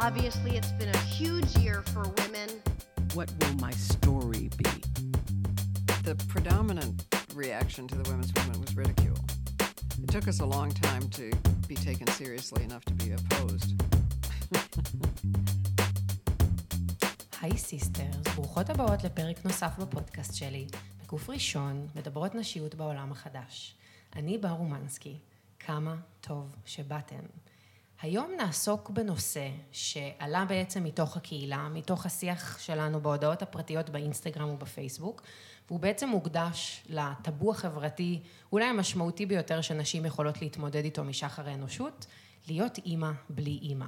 Obviously, it's been a huge year for women. What will my story be? The predominant reaction to the women's movement was ridicule. It took us a long time to be taken seriously enough to be opposed. היי סיסטרס, ברוכות הבאות לפרק נוסף בפודקאסט שלי. בגוף ראשון, מדברות נשיות בעולם החדש. אני בר אומנסקי, כמה טוב שבאתם. היום נעסוק בנושא שעלה בעצם מתוך הקהילה, מתוך השיח שלנו בהודעות הפרטיות באינסטגרם ובפייסבוק, והוא בעצם מוקדש לטאבו החברתי, אולי המשמעותי ביותר שנשים יכולות להתמודד איתו משחר האנושות, להיות אימא בלי אימא.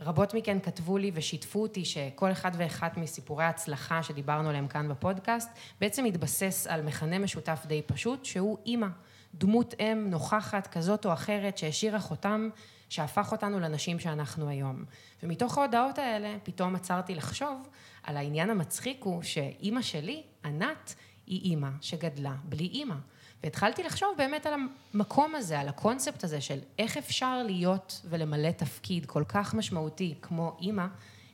רבות מכן כתבו לי ושיתפו אותי שכל אחד ואחת מסיפורי ההצלחה שדיברנו עליהם כאן בפודקאסט, בעצם מתבסס על מכנה משותף די פשוט, שהוא אימא. דמות אם נוכחת כזאת או אחרת שהשאירה חותם, שהפך אותנו לנשים שאנחנו היום. ומתוך ההודעות האלה פתאום עצרתי לחשוב על העניין המצחיק הוא שאימא שלי, ענת, היא אימא שגדלה בלי אימא. והתחלתי לחשוב באמת על המקום הזה, על הקונספט הזה של איך אפשר להיות ולמלא תפקיד כל כך משמעותי כמו אימא,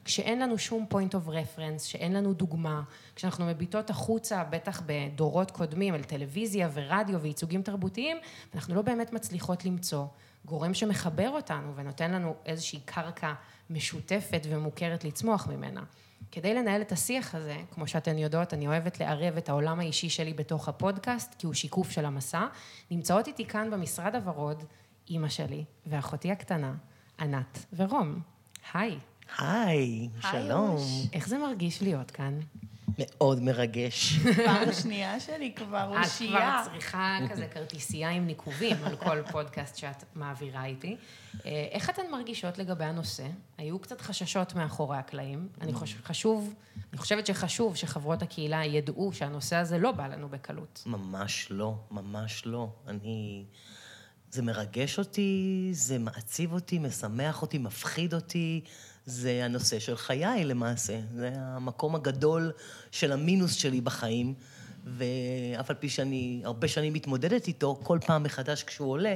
כשאין לנו שום point of reference, שאין לנו דוגמה, כשאנחנו מביטות החוצה, בטח בדורות קודמים, על טלוויזיה ורדיו וייצוגים תרבותיים, אנחנו לא באמת מצליחות למצוא גורם שמחבר אותנו ונותן לנו איזושהי קרקע משותפת ומוכרת לצמוח ממנה. כדי לנהל את השיח הזה, כמו שאתן יודעות, אני אוהבת לערב את העולם האישי שלי בתוך הפודקאסט, כי הוא שיקוף של המסע. נמצאות איתי כאן במשרד הוורוד, אימא שלי ואחותי הקטנה, ענת ורום. היי. היי, שלום. איך זה מרגיש להיות כאן? מאוד מרגש. פעם שנייה שלי כבר את אושייה. כבר צריכה כזה כרטיסייה עם ניקובים על כל פודקאסט שאת מעבירה איתי. אה, איך אתן מרגישות לגבי הנושא? היו קצת חששות מאחורי הקלעים. אני, חוש, חשוב, אני חושבת שחשוב שחברות הקהילה ידעו שהנושא הזה לא בא לנו בקלות. ממש לא, ממש לא. אני... זה מרגש אותי, זה מעציב אותי, משמח אותי, מפחיד אותי. זה הנושא של חיי למעשה. זה המקום הגדול של המינוס שלי בחיים. ואף על פי שאני הרבה שנים מתמודדת איתו, כל פעם מחדש כשהוא עולה,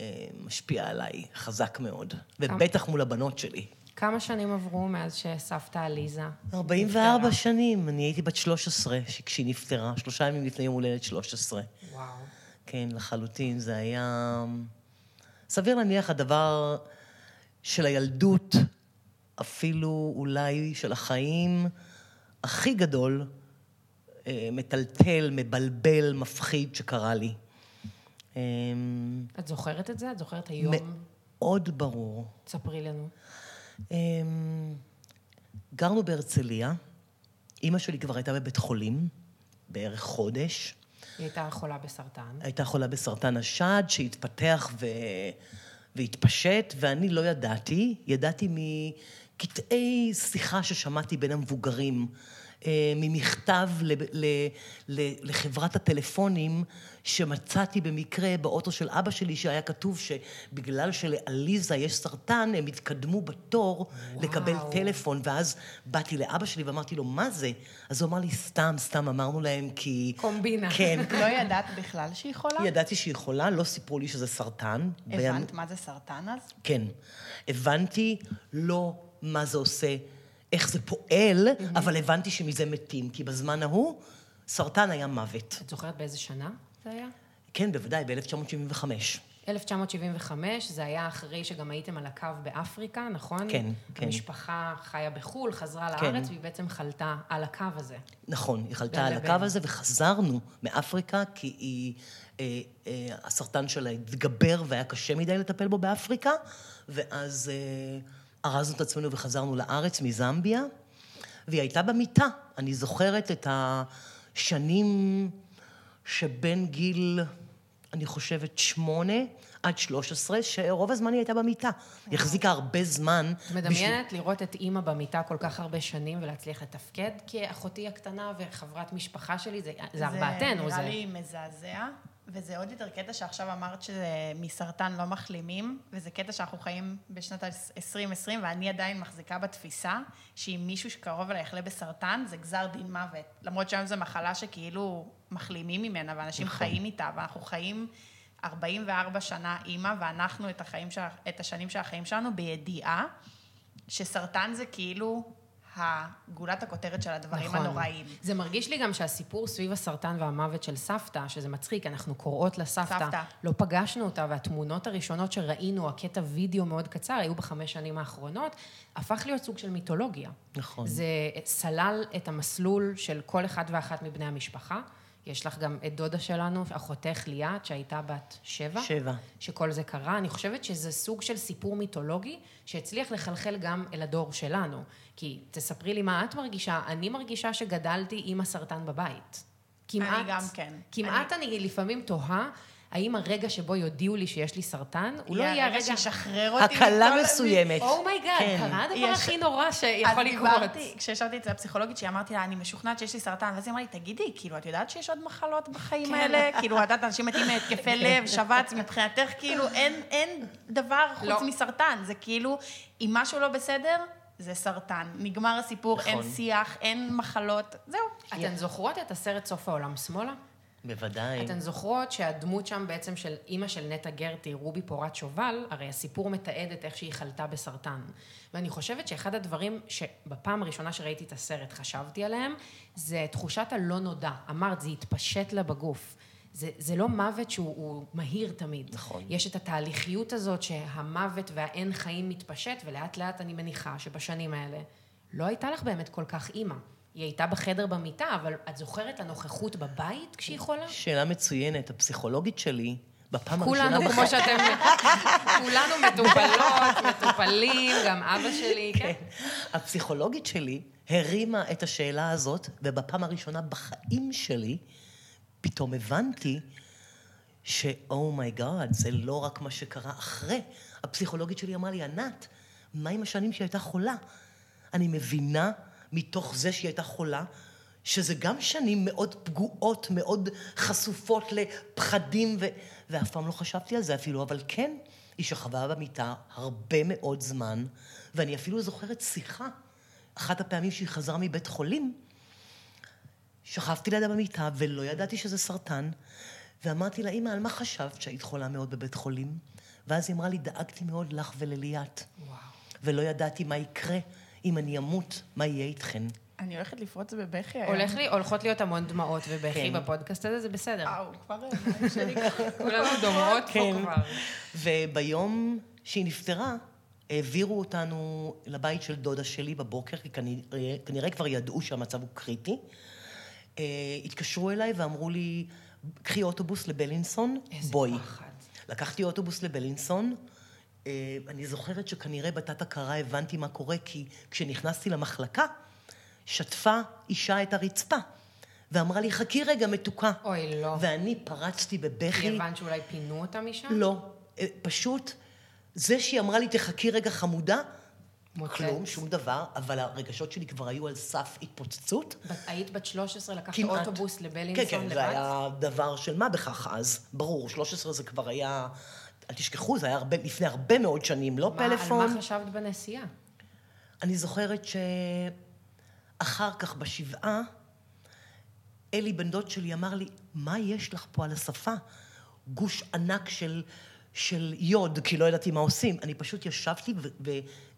אה, משפיע עליי חזק מאוד. ובטח מול הבנות שלי. כמה שנים עברו מאז שסבתא עליזה 44 נפטרה? שנים, אני הייתי בת 13 כשהיא נפטרה, שלושה ימים לפני יום הולדת 13. וואו. כן, לחלוטין, זה היה... סביר להניח הדבר של הילדות, אפילו אולי של החיים, הכי גדול, אה, מטלטל, מבלבל, מפחיד שקרה לי. אה, את זוכרת את זה? את זוכרת היום? מאוד ברור. תספרי לנו. אמ, גרנו בהרצליה, אימא שלי כבר הייתה בבית חולים, בערך חודש. היא הייתה חולה בסרטן. הייתה חולה בסרטן השד, שהתפתח ו... והתפשט, ואני לא ידעתי. ידעתי מקטעי שיחה ששמעתי בין המבוגרים, אה, ממכתב. לחברת הטלפונים שמצאתי במקרה באוטו של אבא שלי, שהיה כתוב שבגלל שלעליזה יש סרטן, הם התקדמו בתור וואו. לקבל טלפון, ואז באתי לאבא שלי ואמרתי לו, מה זה? אז הוא אמר לי, סתם, סתם, אמרנו להם כי... קומבינה. כן. לא ידעת בכלל שהיא חולה? ידעתי שהיא חולה, לא סיפרו לי שזה סרטן. הבנת מה זה סרטן אז? כן. הבנתי לא מה זה עושה, איך זה פועל, אבל הבנתי שמזה מתים, כי בזמן ההוא, סרטן היה מוות. את זוכרת באיזה שנה זה היה? כן, בוודאי, ב-1975. 1975, זה היה אחרי שגם הייתם על הקו באפריקה, נכון? כן, כן. המשפחה חיה בחו"ל, חזרה כן. לארץ, והיא בעצם חלתה על הקו הזה. נכון, היא חלתה על. הקו הזה, וחזרנו מאפריקה, כי היא, אה, אה, הסרטן שלה התגבר והיה קשה מדי לטפל בו באפריקה, ואז אה, ארזנו את עצמנו וחזרנו לארץ מזמביה, והיא הייתה במיטה. אני זוכרת את השנים שבין גיל, אני חושבת, שמונה עד 13, שרוב הזמן היא הייתה במיטה. היא החזיקה הרבה זמן. את מדמיינת לראות את אימא במיטה כל כך הרבה שנים ולהצליח לתפקד? כי אחותי הקטנה וחברת משפחה שלי, זה, זה ארבעתנו. זה זה... נראה לי מזעזע, וזה עוד יותר קטע שעכשיו אמרת שמסרטן לא מחלימים, וזה קטע שאנחנו חיים בשנת 2020, ואני עדיין מחזיקה בתפיסה שאם מישהו שקרוב אליי יחלה בסרטן, זה גזר דין מוות. למרות שהיום זו מחלה שכאילו מחלימים ממנה, ואנשים נכון. חיים איתה, ואנחנו חיים 44 שנה אימא, ואנחנו את, החיים את השנים של החיים שלנו בידיעה שסרטן זה כאילו הגולת הכותרת של הדברים נכון. הנוראים. זה מרגיש לי גם שהסיפור סביב הסרטן והמוות של סבתא, שזה מצחיק, אנחנו קוראות לסבתא, סבתא. לא פגשנו אותה, והתמונות הראשונות שראינו, הקטע וידאו מאוד קצר, היו בחמש שנים האחרונות, הפך להיות סוג של מיתולוגיה. נכון. זה סלל את המסלול של כל אחד ואחת מבני המשפחה. יש לך גם את דודה שלנו, אחותך ליאת, שהייתה בת שבע. שבע. שכל זה קרה. אני חושבת שזה סוג של סיפור מיתולוגי שהצליח לחלחל גם אל הדור שלנו. כי תספרי לי מה את מרגישה, אני מרגישה שגדלתי עם הסרטן בבית. כמעט, גם כן. כמעט אני, אני לפעמים תוהה, האם הרגע שבו יודיעו לי שיש לי סרטן, הוא לא יהיה הרגע הרגע... שישחרר אותי. הקלה מסוימת. oh my god, כן. קרה הדבר הכי נורא אז שיכול לקרות. דיברתי, כשישבתי אצל הפסיכולוגית, שהיא אמרתי לה, אני משוכנעת שיש לי סרטן, ואז היא אמרה לי, תגידי, כאילו, את יודעת שיש עוד מחלות בחיים כן. האלה? כאילו, את יודעת, אנשים מתים מהתקפי לב, שבץ, מבחינתך, כאילו, אין, אין דבר חוץ לא. מסרטן. זה כאילו, אם משהו לא בסדר, זה סרטן. נגמר הסיפור, אין נכון. שיח, אין מחלות, זהו. אתן זוכרות את הסרט סוף העולם שמאלה? בוודאי. אתן זוכרות שהדמות שם בעצם של אימא של נטע גרטי, רובי פורת שובל, הרי הסיפור מתעד את איך שהיא חלתה בסרטן. ואני חושבת שאחד הדברים שבפעם הראשונה שראיתי את הסרט חשבתי עליהם, זה תחושת הלא נודע. אמרת, זה התפשט לה בגוף. זה, זה לא מוות שהוא הוא מהיר תמיד. נכון. יש את התהליכיות הזאת שהמוות והאין חיים מתפשט, ולאט לאט אני מניחה שבשנים האלה לא הייתה לך באמת כל כך אימא. היא הייתה בחדר במיטה, אבל את זוכרת הנוכחות בבית כשהיא חולה? שאלה מצוינת. הפסיכולוגית שלי, בפעם הראשונה... כולנו, כמו שאתם, כולנו מטופלות, מטופלים, גם אבא שלי, כן. הפסיכולוגית שלי הרימה את השאלה הזאת, ובפעם הראשונה בחיים שלי, פתאום הבנתי ש-אומייגאד, זה לא רק מה שקרה אחרי. הפסיכולוגית שלי אמרה לי, ענת, מה עם השנים שהיא הייתה חולה? אני מבינה מתוך זה שהיא הייתה חולה, שזה גם שנים מאוד פגועות, מאוד חשופות לפחדים, ו... ואף פעם לא חשבתי על זה אפילו, אבל כן, היא שכבה במיטה הרבה מאוד זמן, ואני אפילו זוכרת שיחה, אחת הפעמים שהיא חזרה מבית חולים, שכבתי לידה במיטה ולא ידעתי שזה סרטן, ואמרתי לה, אמא, על מה חשבת שהיית חולה מאוד בבית חולים? ואז היא אמרה לי, דאגתי מאוד לך ולליאת. וואו. ולא ידעתי מה יקרה אם אני אמות, מה יהיה איתכן. אני הולכת לפרוץ בבכי היום. הולך לי, הולכות להיות המון דמעות ובכי כן. בפודקאסט הזה, זה בסדר. וואו, כבר העיניים שלי ככה. כולנו דומעות פה כן. כבר. וביום שהיא נפטרה, העבירו אותנו לבית של דודה שלי בבוקר, כי כנראה, כנראה כבר ידעו שהמצב הוא קריטי. אה, התקשרו אליי ואמרו לי, קחי אוטובוס לבלינסון, איזה בואי. פחד. לקחתי אוטובוס לבלינסון. אה, אני זוכרת שכנראה בתת הכרה הבנתי מה קורה, כי כשנכנסתי למחלקה, שטפה אישה את הרצפה. ואמרה לי, חכי רגע, מתוקה. אוי, לא. ואני פרצתי בבכי. כי הבנת שאולי פינו אותה משם? לא. אה, פשוט, זה שהיא אמרה לי, תחכי רגע חמודה, מוצץ. כלום, שום דבר, אבל הרגשות שלי כבר היו על סף התפוצצות. בת- היית בת 13, לקחת כמעט. אוטובוס לבלינסון כן, כן, לבד? זה היה דבר של מה בכך אז. ברור, 13 זה כבר היה... אל תשכחו, זה היה הרבה, לפני הרבה מאוד שנים, לא מה- פלאפון. על מה חשבת בנסיעה? אני זוכרת שאחר כך, בשבעה, אלי בן דוד שלי אמר לי, מה יש לך פה על השפה? גוש ענק של, של יוד, כי לא ידעתי מה עושים. אני פשוט ישבתי ו-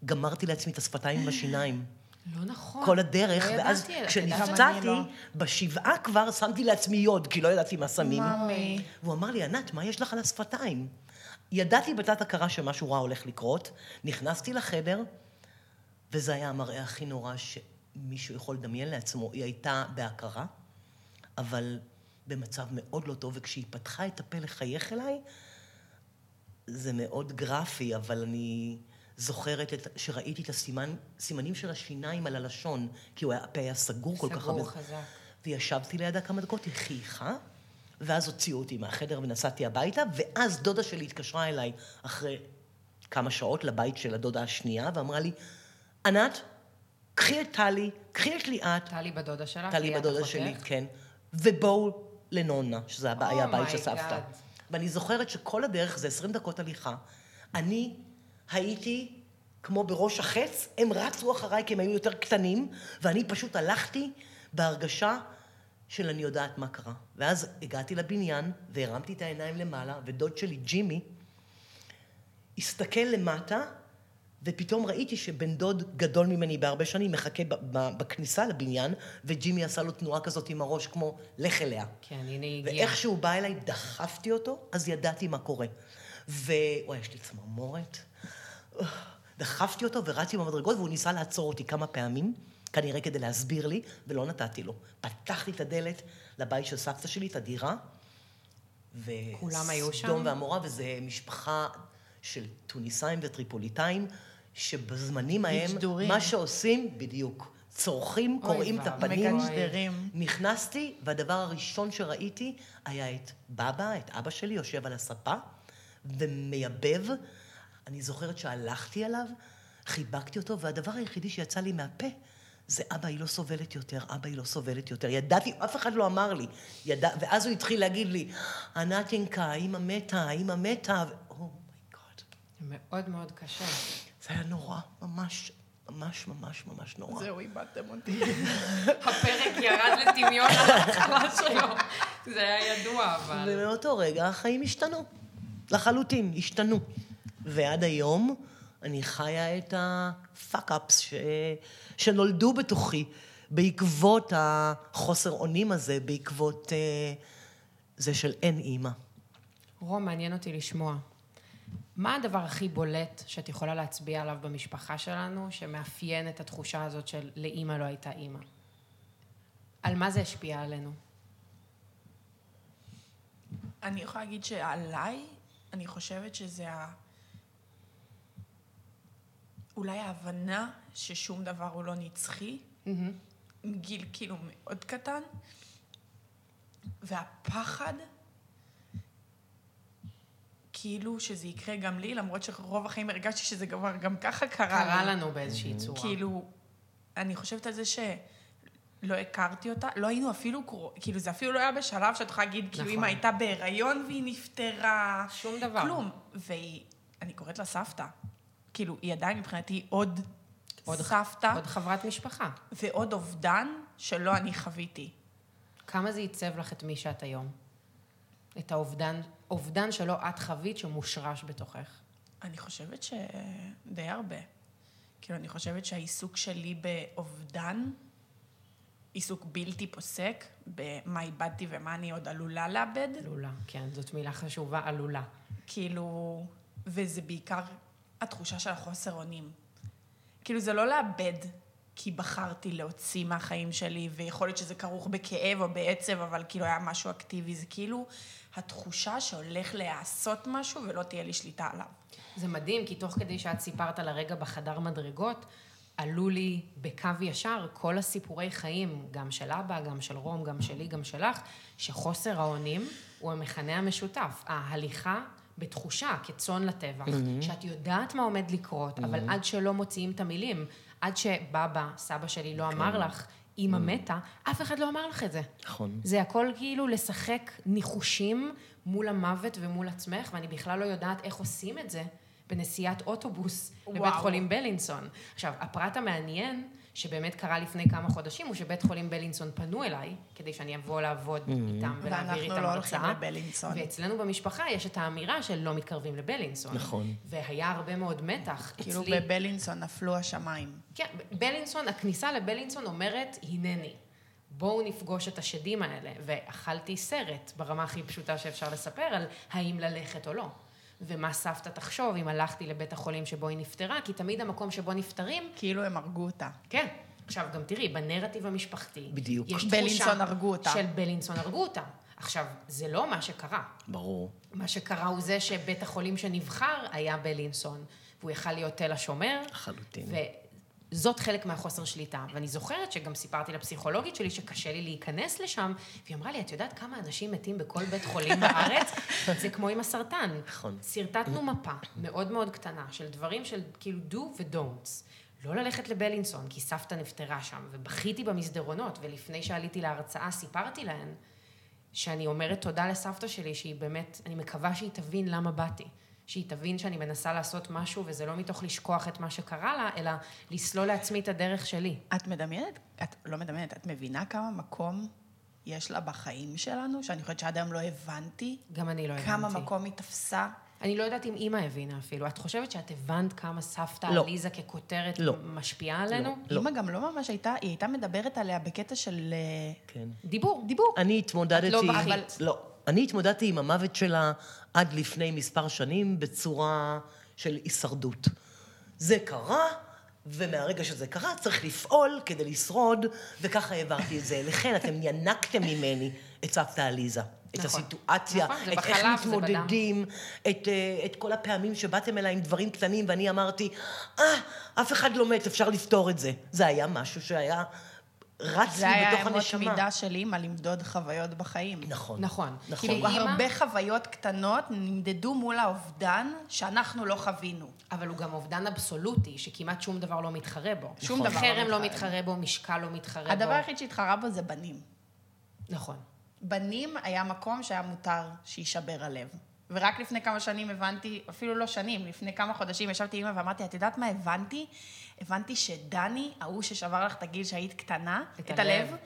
וגמרתי לעצמי את השפתיים עם השיניים. לא נכון. כל הדרך, לא ואז ידעתי, יודעת? כשנפצעתי, לא. בשבעה כבר שמתי לעצמי יוד, כי לא ידעתי מה שמים. מאמי. והוא אמר לי, ענת, מה יש לך על השפתיים? ידעתי בתת הכרה שמשהו רע הולך לקרות, נכנסתי לחדר, וזה היה המראה הכי נורא שמישהו יכול לדמיין לעצמו. היא הייתה בהכרה, אבל במצב מאוד לא טוב, וכשהיא פתחה את הפה לחייך אליי, זה מאוד גרפי, אבל אני זוכרת את, שראיתי את הסימן, סימנים של השיניים על הלשון, כי הוא היה, הפה היה סגור כל כך סגור, הרבה. חזק. וישבתי לידה כמה דקות, היא חייכה, ואז הוציאו אותי מהחדר ונסעתי הביתה, ואז דודה שלי התקשרה אליי אחרי כמה שעות לבית של הדודה השנייה, ואמרה לי, ענת, קחי את טלי, קחי את ליאת, טלי בדודה שלך? טלי בדודה? שלי, כן, ובואו לנונה, שזה היה הבית של Oh סבתא. ואני זוכרת שכל הדרך זה 20 דקות הליכה. אני הייתי כמו בראש החץ, הם רצו אחריי כי הם היו יותר קטנים, ואני פשוט הלכתי בהרגשה של אני יודעת מה קרה. ואז הגעתי לבניין והרמתי את העיניים למעלה, ודוד שלי, ג'ימי, הסתכל למטה ופתאום ראיתי שבן דוד גדול ממני בהרבה שנים מחכה בכניסה לבניין, וג'ימי עשה לו תנועה כזאת עם הראש כמו, לך אליה. כן, הנה היא הגיעה. ואיך שהוא בא אליי, דחפתי אותו, אז ידעתי מה קורה. ו... וואי, יש לי צמרמורת. דחפתי אותו ורצתי במדרגות, והוא ניסה לעצור אותי כמה פעמים, כנראה כדי להסביר לי, ולא נתתי לו. פתחתי את הדלת לבית של סבתא שלי, את הדירה, ו... כולם היו שם? סדום ועמורה, וזו משפחה של טוניסאים וטריפוליטאים, שבזמנים ההם, ג'דורים. מה שעושים, בדיוק, צורכים, קוראים את. הפנים. מגנג'דרים. נכנסתי, והדבר הראשון שראיתי היה את בבא, את אבא שלי, יושב על הספה, ומייבב. אני זוכרת שהלכתי אליו, חיבקתי אותו, והדבר היחידי שיצא לי מהפה זה אבא, היא לא סובלת יותר, אבא, היא לא סובלת יותר. ידעתי, אף אחד לא אמר לי. ידע, ואז הוא התחיל להגיד לי, ענתינקה, האמא מתה, האמא מתה, ו... אומייגוד. מאוד מאוד קשה. זה היה נורא, ממש, ממש, ממש, ממש נורא. זהו, איבדתם אותי. הפרק ירד לטמיון על ההתחלה שלו. זה היה ידוע, אבל... ומאותו רגע החיים השתנו. לחלוטין, השתנו. ועד היום אני חיה את ה fuck-ups ש... שנולדו בתוכי בעקבות החוסר אונים הזה, בעקבות אה, זה של אין אימא. רום, מעניין אותי לשמוע. מה הדבר הכי בולט שאת יכולה להצביע עליו במשפחה שלנו, שמאפיין את התחושה הזאת של לאימא לא הייתה אימא? על מה זה השפיע עלינו? אני יכולה להגיד שעליי, אני חושבת שזה ה... אולי ההבנה ששום דבר הוא לא נצחי, מגיל כאילו מאוד קטן, והפחד, כאילו שזה יקרה גם לי, למרות שרוב החיים הרגשתי שזה כבר גם ככה קרה לי. קרה לנו באיזושהי צורה. כאילו, אני חושבת על זה שלא הכרתי אותה, לא היינו אפילו, קרוא- כאילו זה אפילו לא היה בשלב שאת יכולה להגיד, כאילו נכון. אמא הייתה בהיריון והיא נפטרה. שום דבר. כלום. והיא, אני קוראת לה סבתא. כאילו, היא עדיין מבחינתי עוד, עוד- סבתא עוד חברת משפחה. ועוד אובדן שלא אני חוויתי. כמה זה עיצב לך את מי שאת היום? את האובדן, אובדן שלא את חווית שמושרש בתוכך. אני חושבת שדי הרבה. כאילו, אני חושבת שהעיסוק שלי באובדן, עיסוק בלתי פוסק, במה איבדתי ומה אני עוד עלולה לאבד, עלולה, כן, זאת מילה חשובה, עלולה. כאילו, וזה בעיקר התחושה של החוסר אונים. כאילו, זה לא לאבד כי בחרתי להוציא מהחיים שלי, ויכול להיות שזה כרוך בכאב או בעצב, אבל כאילו היה משהו אקטיבי, זה כאילו התחושה שהולך להיעשות משהו ולא תהיה לי שליטה עליו. זה מדהים, כי תוך כדי שאת סיפרת על הרגע בחדר מדרגות, עלו לי בקו ישר כל הסיפורי חיים, גם של אבא, גם של רום, גם שלי, גם שלך, שחוסר האונים הוא המכנה המשותף. ההליכה בתחושה, כצאן לטבח, שאת יודעת מה עומד לקרות, אבל עד שלא מוציאים את המילים, עד שבבא, סבא שלי, לא אמר לך, אימא מתה, אף אחד לא אמר לך את זה. נכון. זה הכל כאילו לשחק ניחושים מול המוות ומול עצמך, ואני בכלל לא יודעת איך עושים את זה בנסיעת אוטובוס וואו. לבית חולים בלינסון. עכשיו, הפרט המעניין, שבאמת קרה לפני כמה חודשים, הוא שבית חולים בלינסון פנו אליי, כדי שאני אבוא לעבוד איתם ולהעביר ואנחנו איתם לא הולכים הרצאה. לבלינסון. ואצלנו במשפחה יש את האמירה של לא מתקרבים לבלינסון. נכון. והיה הרבה מאוד מתח. כאילו אצלי- בבלינסון נפלו השמיים. כן, בלינסון, הכניסה לבלינסון אומרת, הנני. בואו נפגוש את השדים האלה. ואכלתי סרט, ברמה הכי פשוטה שאפשר לספר, על האם ללכת או לא. ומה סבתא תחשוב אם הלכתי לבית החולים שבו היא נפטרה, כי תמיד המקום שבו נפטרים, כאילו הם הרגו אותה. כן. עכשיו, גם תראי, בנרטיב המשפחתי, בדיוק. יש בלינסון תחושה הרגו אותה. של בלינסון הרגו אותה. עכשיו, זה לא מה שקרה. ברור. מה שקרה הוא זה שבית החולים שנבחר היה בלינסון, והוא יכל להיות תל השומר. לחלוטין. וזאת חלק מהחוסר שליטה. ואני זוכרת שגם סיפרתי לפסיכולוגית שלי שקשה לי להיכנס לשם, והיא אמרה לי, את יודעת כמה אנשים מתים בכל בית חולים בארץ? זה כמו עם הסרטן. נכון. שרטטנו מפה מאוד מאוד קטנה של דברים של כאילו do ו-don'ts. לא ללכת לבלינסון, כי סבתא נפטרה שם, ובכיתי במסדרונות, ולפני שעליתי להרצאה סיפרתי להן שאני אומרת תודה לסבתא שלי, שהיא באמת, אני מקווה שהיא תבין למה באתי. שהיא תבין שאני מנסה לעשות משהו, וזה לא מתוך לשכוח את מה שקרה לה, אלא לסלול לעצמי את הדרך שלי. את מדמיינת, את לא מדמיינת, את מבינה כמה מקום יש לה בחיים שלנו, שאני חושבת שעד היום לא הבנתי גם אני לא הבנתי. כמה מקום היא תפסה אני לא יודעת אם אימא הבינה אפילו. את חושבת שאת הבנת כמה סבתא לא. עליזה ככותרת לא. משפיעה עלינו? לא. אימא גם לא ממש הייתה, היא הייתה מדברת עליה בקטע של... אה, כן. דיבור. דיבור. אני התמודדתי... את לא בכית. אבל- לא. אני התמודדתי עם המוות שלה עד לפני מספר שנים בצורה של הישרדות. זה קרה, ומהרגע שזה קרה צריך לפעול כדי לשרוד, וככה העברתי את זה אליכן. אתם ינקתם ממני את סבתא עליזה. את נכון. הסיטואציה, נכון, את איך. מתמודדים, את, אה, את כל הפעמים שבאתם אליי עם דברים קטנים, ואני אמרתי, אה, אף אחד לא מת, אפשר לפתור את זה. זה היה משהו שהיה רץ זה לי היה בתוך אמות הנשמה. מידה של אימא למדוד חוויות בחיים. נכון. נכון. נכון. כאילו, אימא- הרבה חוויות קטנות נמדדו מול האובדן שאנחנו לא חווינו. אבל הוא גם אובדן אבסולוטי, שכמעט שום דבר לא מתחרה בו. שום דבר לא חרם לא מתחרה בו, משקל לא מתחרה בו. הדבר היחיד שהתחרה בו זה בנים. נכון. בנים היה מקום שהיה מותר שיישבר הלב. ורק לפני כמה שנים הבנתי, אפילו לא שנים, לפני כמה חודשים ישבתי עם אמא ואמרתי, את יודעת מה הבנתי? הבנתי שדני, ההוא ששבר לך את הגיל שהיית קטנה, את את, הלב.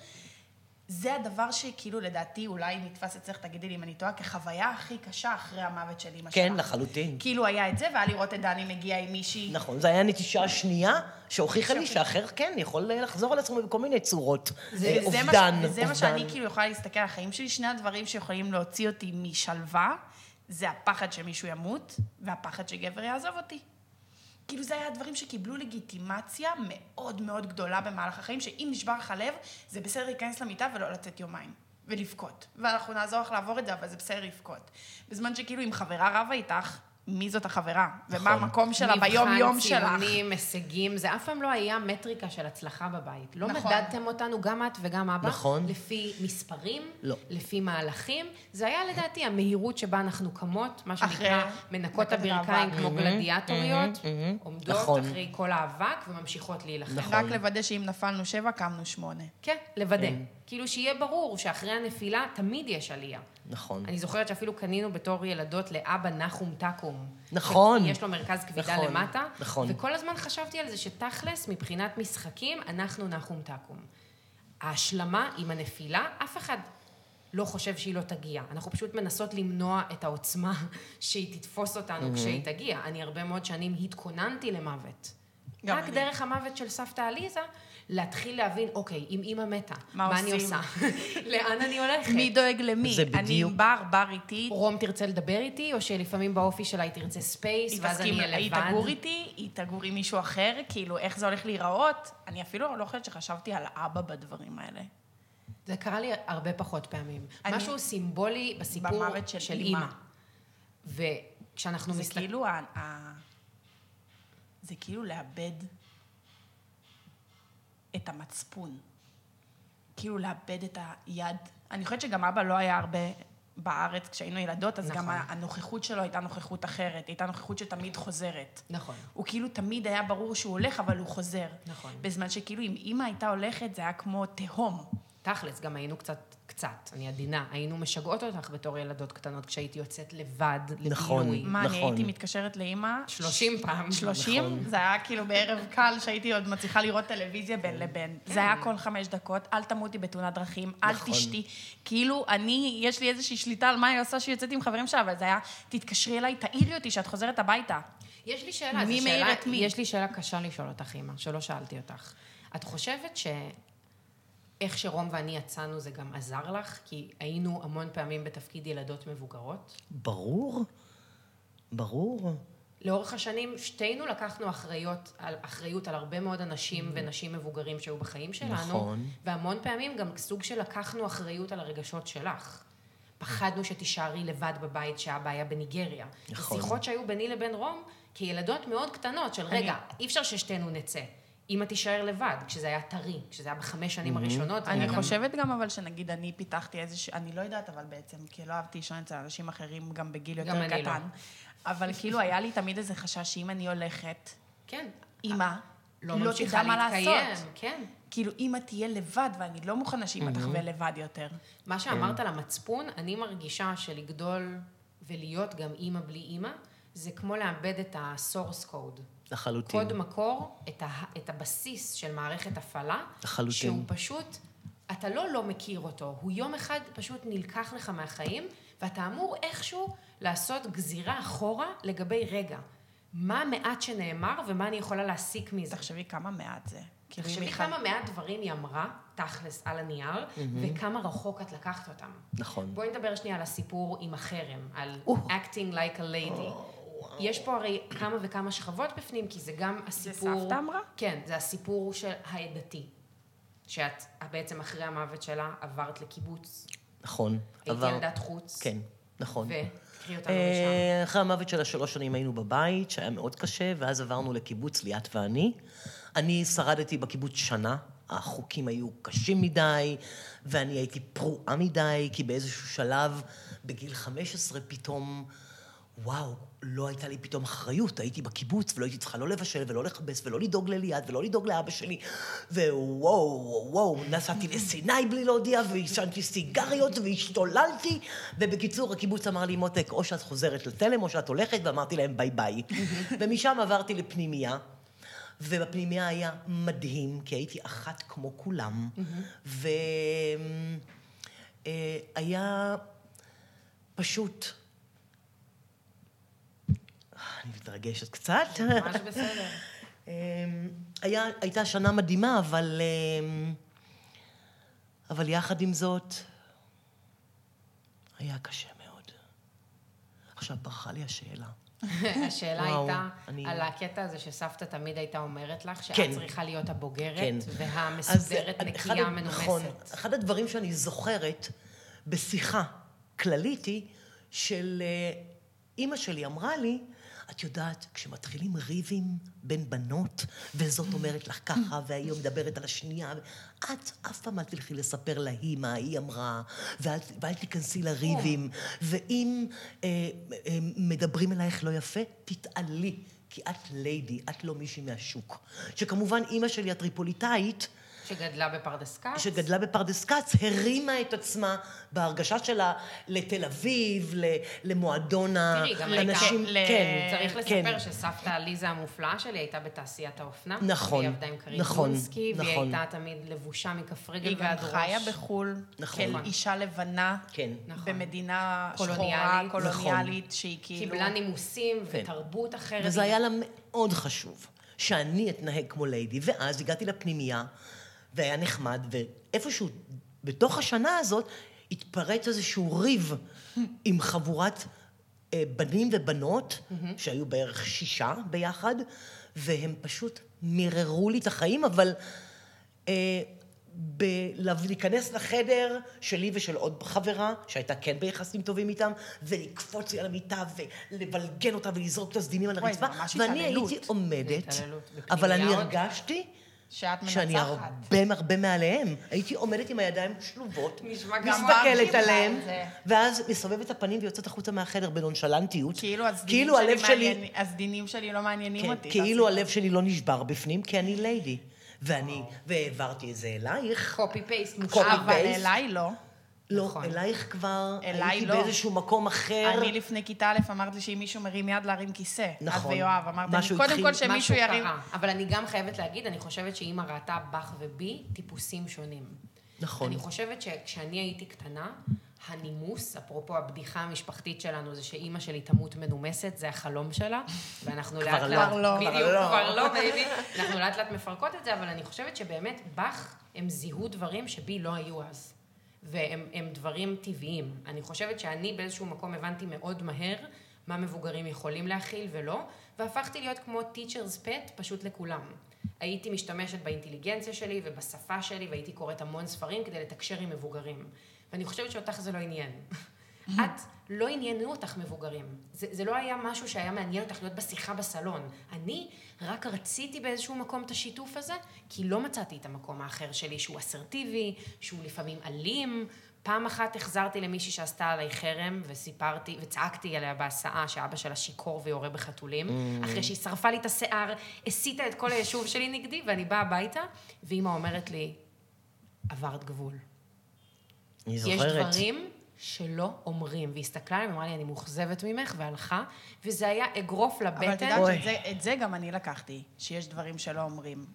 זה הדבר שכאילו לדעתי אולי נתפס אצלך, תגידי לי אם אני טועה, כחוויה הכי קשה אחרי המוות של אמא שלך. כן, לחלוטין. כאילו היה את זה, והיה לראות את דני מגיע עם מישהי. נכון, זו הייתה נטישה שנייה שהוכיחה לי שאחר כן יכול לחזור על עצמו בכל מיני צורות. זה, אה, וזה אובדן, מה, ש- וזה מה אובדן. שאני כאילו יכולה להסתכל על החיים שלי, שני הדברים שיכולים להוציא אותי משלווה, זה הפחד שמישהו ימות, והפחד שגבר יעזוב אותי. כאילו זה היה הדברים שקיבלו לגיטימציה מאוד מאוד גדולה במהלך החיים, שאם נשבר לך לב, זה בסדר להיכנס למיטה ולא לצאת יומיים. ולבכות. ואנחנו נעזור לך לעבור את זה, אבל זה בסדר לבכות. בזמן שכאילו אם חברה רבה איתך, מי זאת החברה? ומה נכון. המקום שלה ביום-יום שלך? מבחן, ציונים, הישגים, זה אף פעם לא היה מטריקה של הצלחה בבית. לא נכון. מדדתם אותנו, גם את וגם אבא, נכון. לפי מספרים, לא. לפי מהלכים. זה היה לדעתי המהירות שבה אנחנו קמות, מה שנקרא מנקות הברכיים. כמו גלדיאטוריות. עומדות נכון. אחרי כל האבק וממשיכות להילחם. נכון. רק לוודא שאם נפלנו שבע, קמנו שמונה. כן, לוודא. כאילו שיהיה ברור שאחרי הנפילה תמיד יש עלייה. נכון. אני זוכרת שאפילו קנינו בתור ילדות לאבא נחום טקום. נכון. יש לו מרכז כבידה נכון, למטה. נכון. וכל הזמן חשבתי על זה שתכלס, מבחינת משחקים, אנחנו נחום טקום. ההשלמה עם הנפילה, אף אחד לא חושב שהיא לא תגיע. אנחנו פשוט מנסות למנוע את העוצמה שהיא תתפוס אותנו כשהיא תגיע. אני הרבה מאוד שנים התכוננתי למוות. גם רק אני. דרך המוות של סבתא עליזה, להתחיל להבין, אוקיי, אם אימא מתה, מה מה אני? עושה? לאן אני הולכת? מי דואג למי? זה אני בדיוק. עם בר, בר איתי, רום תרצה לדבר איתי, או שלפעמים באופי שלה היא תרצה space, היא ואז אני אהיה היא לבד. תגור איתי, היא תגור עם מישהו אחר, כאילו, איך זה הולך להיראות? אני אפילו לא חושבת שחשבתי על אבא בדברים האלה. זה קרה לי הרבה פחות פעמים. אני- משהו סימבולי בסיפור במוות של של אימא. וכשאנחנו זה מסתכלים... כאילו, ה- ה- זה כאילו לאבד את המצפון. כאילו לאבד את היד. אני חושבת שגם אבא לא היה הרבה בארץ כשהיינו ילדות, אז גם נכון. הנוכחות שלו הייתה נוכחות אחרת, הייתה נוכחות שתמיד חוזרת. נכון. הוא כאילו תמיד היה ברור שהוא הולך, אבל הוא חוזר. נכון. בזמן שכאילו אם אימא הייתה הולכת, זה היה כמו תהום. תכלס, גם היינו קצת, קצת, אני עדינה, היינו משגעות אותך בתור ילדות קטנות כשהייתי יוצאת לבד נכון. לבילוי. מה, אני נכון. הייתי מתקשרת לאימא? 30 פעם. שלושים? נכון. זה היה כאילו בערב קל שהייתי עוד מצליחה לראות טלוויזיה בין לבין. זה היה כל חמש דקות, אל תמותי בתאונת דרכים, אל נכון. תשתי. כאילו, אני, יש לי איזושהי שליטה על מה היא עושה שהיא יוצאת עם חברים שלה, אבל זה היה, תתקשרי אליי, תעירי אותי שאת חוזרת הביתה. יש לי שאלה, מי שאלה, את מי? יש לי שאלה קשה לשאול אותך, אימא, שלא שאלתי אותך. את חושבת שאיך שרום ואני יצאנו זה גם עזר לך? כי היינו המון פעמים בתפקיד ילדות מבוגרות. ברור, ברור. לאורך השנים שתינו לקחנו אחריות על, אחריות על הרבה מאוד אנשים ונשים מבוגרים שהיו בחיים שלנו. נכון. והמון פעמים גם סוג של לקחנו אחריות על הרגשות שלך. פחדנו שתישארי לבד בבית שאבא היה בניגריה. נכון. שיחות שהיו ביני לבין רום, כילדות מאוד קטנות, של רגע, אי אפשר ששתינו נצא. אמא תישאר לבד, כשזה היה טרי, כשזה היה בחמש שנים הראשונות. אני חושבת גם אבל שנגיד אני פיתחתי איזשהו, אני לא יודעת אבל בעצם, כי לא אהבתי לישון אצל אנשים אחרים גם בגיל גם יותר לא. קטן. אבל כאילו היה לי תמיד איזה חשש שאם אני הולכת, כן. אימא לא לא תדע מה לעשות. כן. כאילו אימא תהיה לבד, ואני לא מוכנה שאימא תחווה לבד יותר. מה שאמרת על המצפון, אני מרגישה שלגדול ולהיות גם אימא בלי אימא, זה כמו לאבד את ה-source code. לחלוטין. קוד מקור, את, ה, את הבסיס של מערכת הפעלה, לחלוטין. שהוא פשוט, אתה לא לא מכיר אותו, הוא יום אחד פשוט נלקח לך מהחיים, ואתה אמור איכשהו לעשות גזירה אחורה לגבי רגע. מה המעט שנאמר ומה אני יכולה להסיק מזה. תחשבי כמה מעט זה. תחשבי היא כמה מעט דברים היא אמרה, תכלס, על הנייר, וכמה רחוק את לקחת אותם. נכון. בואי נדבר שנייה על הסיפור עם החרם, על או. acting like a lady. יש פה הרי כמה וכמה שכבות בפנים, כי זה גם הסיפור... סבתא אמרה? כן, זה הסיפור של העדתי. שאת בעצם אחרי המוות שלה עברת לקיבוץ, נכון. הייתי עבר- ילדת חוץ. כן, נכון. אותנו אה. אחרי המוות שלה שלוש שנים היינו בבית, שהיה מאוד קשה, ואז עברנו לקיבוץ, ליאת ואני. אני שרדתי בקיבוץ שנה, החוקים היו קשים מדי, ואני הייתי פרועה מדי, כי באיזשהו שלב, בגיל 15 פתאום, וואו, לא הייתה לי פתאום אחריות. הייתי בקיבוץ ולא הייתי צריכה לא לבשל ולא לכבס ולא לדאוג לליאת ולא לדאוג לאבא שלי. ווואו, וואו, נסעתי לסיני בלי להודיע ועישנתי סיגריות והשתוללתי. ובקיצור, הקיבוץ אמר לי, מותק, או שאת חוזרת לתלם או שאת הולכת, ואמרתי להם ביי ביי. ומשם עברתי לפנימייה. ובפנימייה היה מדהים, כי הייתי אחת כמו כולם. והיה פשוט... אני מתרגשת קצת. ממש בסדר. אמ, היה, הייתה שנה מדהימה, אבל... אמ, אבל יחד עם זאת, היה קשה מאוד. עכשיו ברחה לי השאלה. השאלה וואו, הייתה אני- על הקטע הזה שסבתא תמיד הייתה אומרת לך, שאת כן. צריכה להיות הבוגרת, כן. והמסודרת, נקייה, נכון, מנומסת. אחד הדברים שאני זוכרת בשיחה כללית היא של אה, אימא שלי אמרה לי, את יודעת, כשמתחילים ריבים בין בנות, וזאת אומרת לך ככה, והיא מדברת על השנייה, את אף פעם אל תלכי לספר להיא מה היא אמרה, ואל, ואל תיכנסי לריבים, ואם אה, אה, מדברים אלייך לא יפה, תתעלי. כי את ליידי, את לא מישהי מהשוק. שכמובן, אימא שלי הטריפוליטאית, שגדלה בפרדס כץ. שגדלה בפרדס כץ, הרימה את עצמה בהרגשה שלה לתל אביב, ל- למועדון תראי, גם האנשים, כן, צריך כן. לספר שסבתא עליזה המופלאה שלי הייתה בתעשיית האופנה. נכון, והיא עבדה עם קרין נכון, גונסקי, והיא נכון. הייתה תמיד לבושה מכף רגל היא גם ועד ראש. חיה בחו"ל, נכון. כאישה לבנה, כן. נכון. במדינה קולוניאלית. שחורה, קולוניאלית, שהיא כאילו... קיבלה נימוסים כן. ותרבות אחרת. וזה היה לה מאוד חשוב, שאני אתנהג כמו ליידי, ואז הגעתי לפנימייה, והיה נחמד, ואיפשהו בתוך השנה הזאת התפרץ איזשהו ריב עם חבורת אה, בנים ובנות, שהיו בערך שישה ביחד, והם פשוט מיררו לי את החיים, אבל... אה, ב- להיכנס לחדר שלי ושל עוד חברה, שהייתה כן ביחסים טובים איתם, ולקפוץ לי על המיטה ולבלגן אותה ולזרוק את הסדינים על הרצפה, ואני. הייתי עומדת. אבל אני הרגשתי שאת שאני מנצחת. הרבה הרבה מעליהם. הייתי עומדת עם הידיים שלובות, מסתכלת עליהם. ואז מסובבת את הפנים ויוצאת החוצה מהחדר בנונשלנטיות. כאילו הסדינים כאילו שלי הלב שלי... מעניין- הסדינים שלי לא מעניינים כן, אותי. כאילו תעשי הלב שלי לא נשבר בפנים, כי אני ליידי. ואני, והעברתי את זה אלייך. קופי פייסט קופי מושלם. אבל. אליי לא. לא, נכון. אלייך כבר אליי הייתי לא. באיזשהו מקום אחר. אני לפני כיתה א' אמרת לי שאם מישהו מרים יד להרים כיסא. נכון. את ויואב, אמרתם לי, קודם התחיל- כל שמישהו ירים... קרה. אבל אני גם חייבת להגיד, אני חושבת שאימא ראתה בך ובי טיפוסים שונים. נכון. אני חושבת שכשאני הייתי קטנה, הנימוס, אפרופו הבדיחה המשפחתית שלנו, זה שאימא שלי תמות מנומסת, זה החלום שלה, ואנחנו לאט לאט... לא. כבר לא. בדיוק, כבר לא. כבר לא, baby. אנחנו לאט לאט מפרקות את זה, אבל אני חושבת שבאמת בך הם זיהו דברים שבי לא היו אז. והם הם דברים טבעיים. אני חושבת שאני באיזשהו מקום הבנתי מאוד מהר מה מבוגרים יכולים להכיל ולא, והפכתי להיות כמו teacher's pet פשוט לכולם. הייתי משתמשת באינטליגנציה שלי ובשפה שלי, והייתי קוראת המון ספרים כדי לתקשר עם מבוגרים. ואני חושבת שאותך זה לא עניין. את, לא עניינו אותך מבוגרים. זה, זה לא היה משהו שהיה מעניין אותך להיות בשיחה בסלון. אני רק רציתי באיזשהו מקום את השיתוף הזה, כי לא מצאתי את המקום האחר שלי, שהוא אסרטיבי, שהוא לפעמים אלים. פעם אחת החזרתי למישהי שעשתה עליי חרם, וסיפרתי, וצעקתי עליה בהסעה שאבא שלה שיכור ויורה בחתולים. אחרי שהיא שרפה לי את השיער, הסיתה את כל היישוב שלי נגדי, ואני באה הביתה, ואימא אומרת לי, עברת גבול. אני יש זוכרת. דברים שלא אומרים. והיא הסתכלה עליהם, אמרה לי, אני מאוכזבת ממך, והלכה, וזה היה אגרוף אבל את לבטן. יודעת. שאת זה, את זה גם אני לקחתי, שיש דברים שלא אומרים.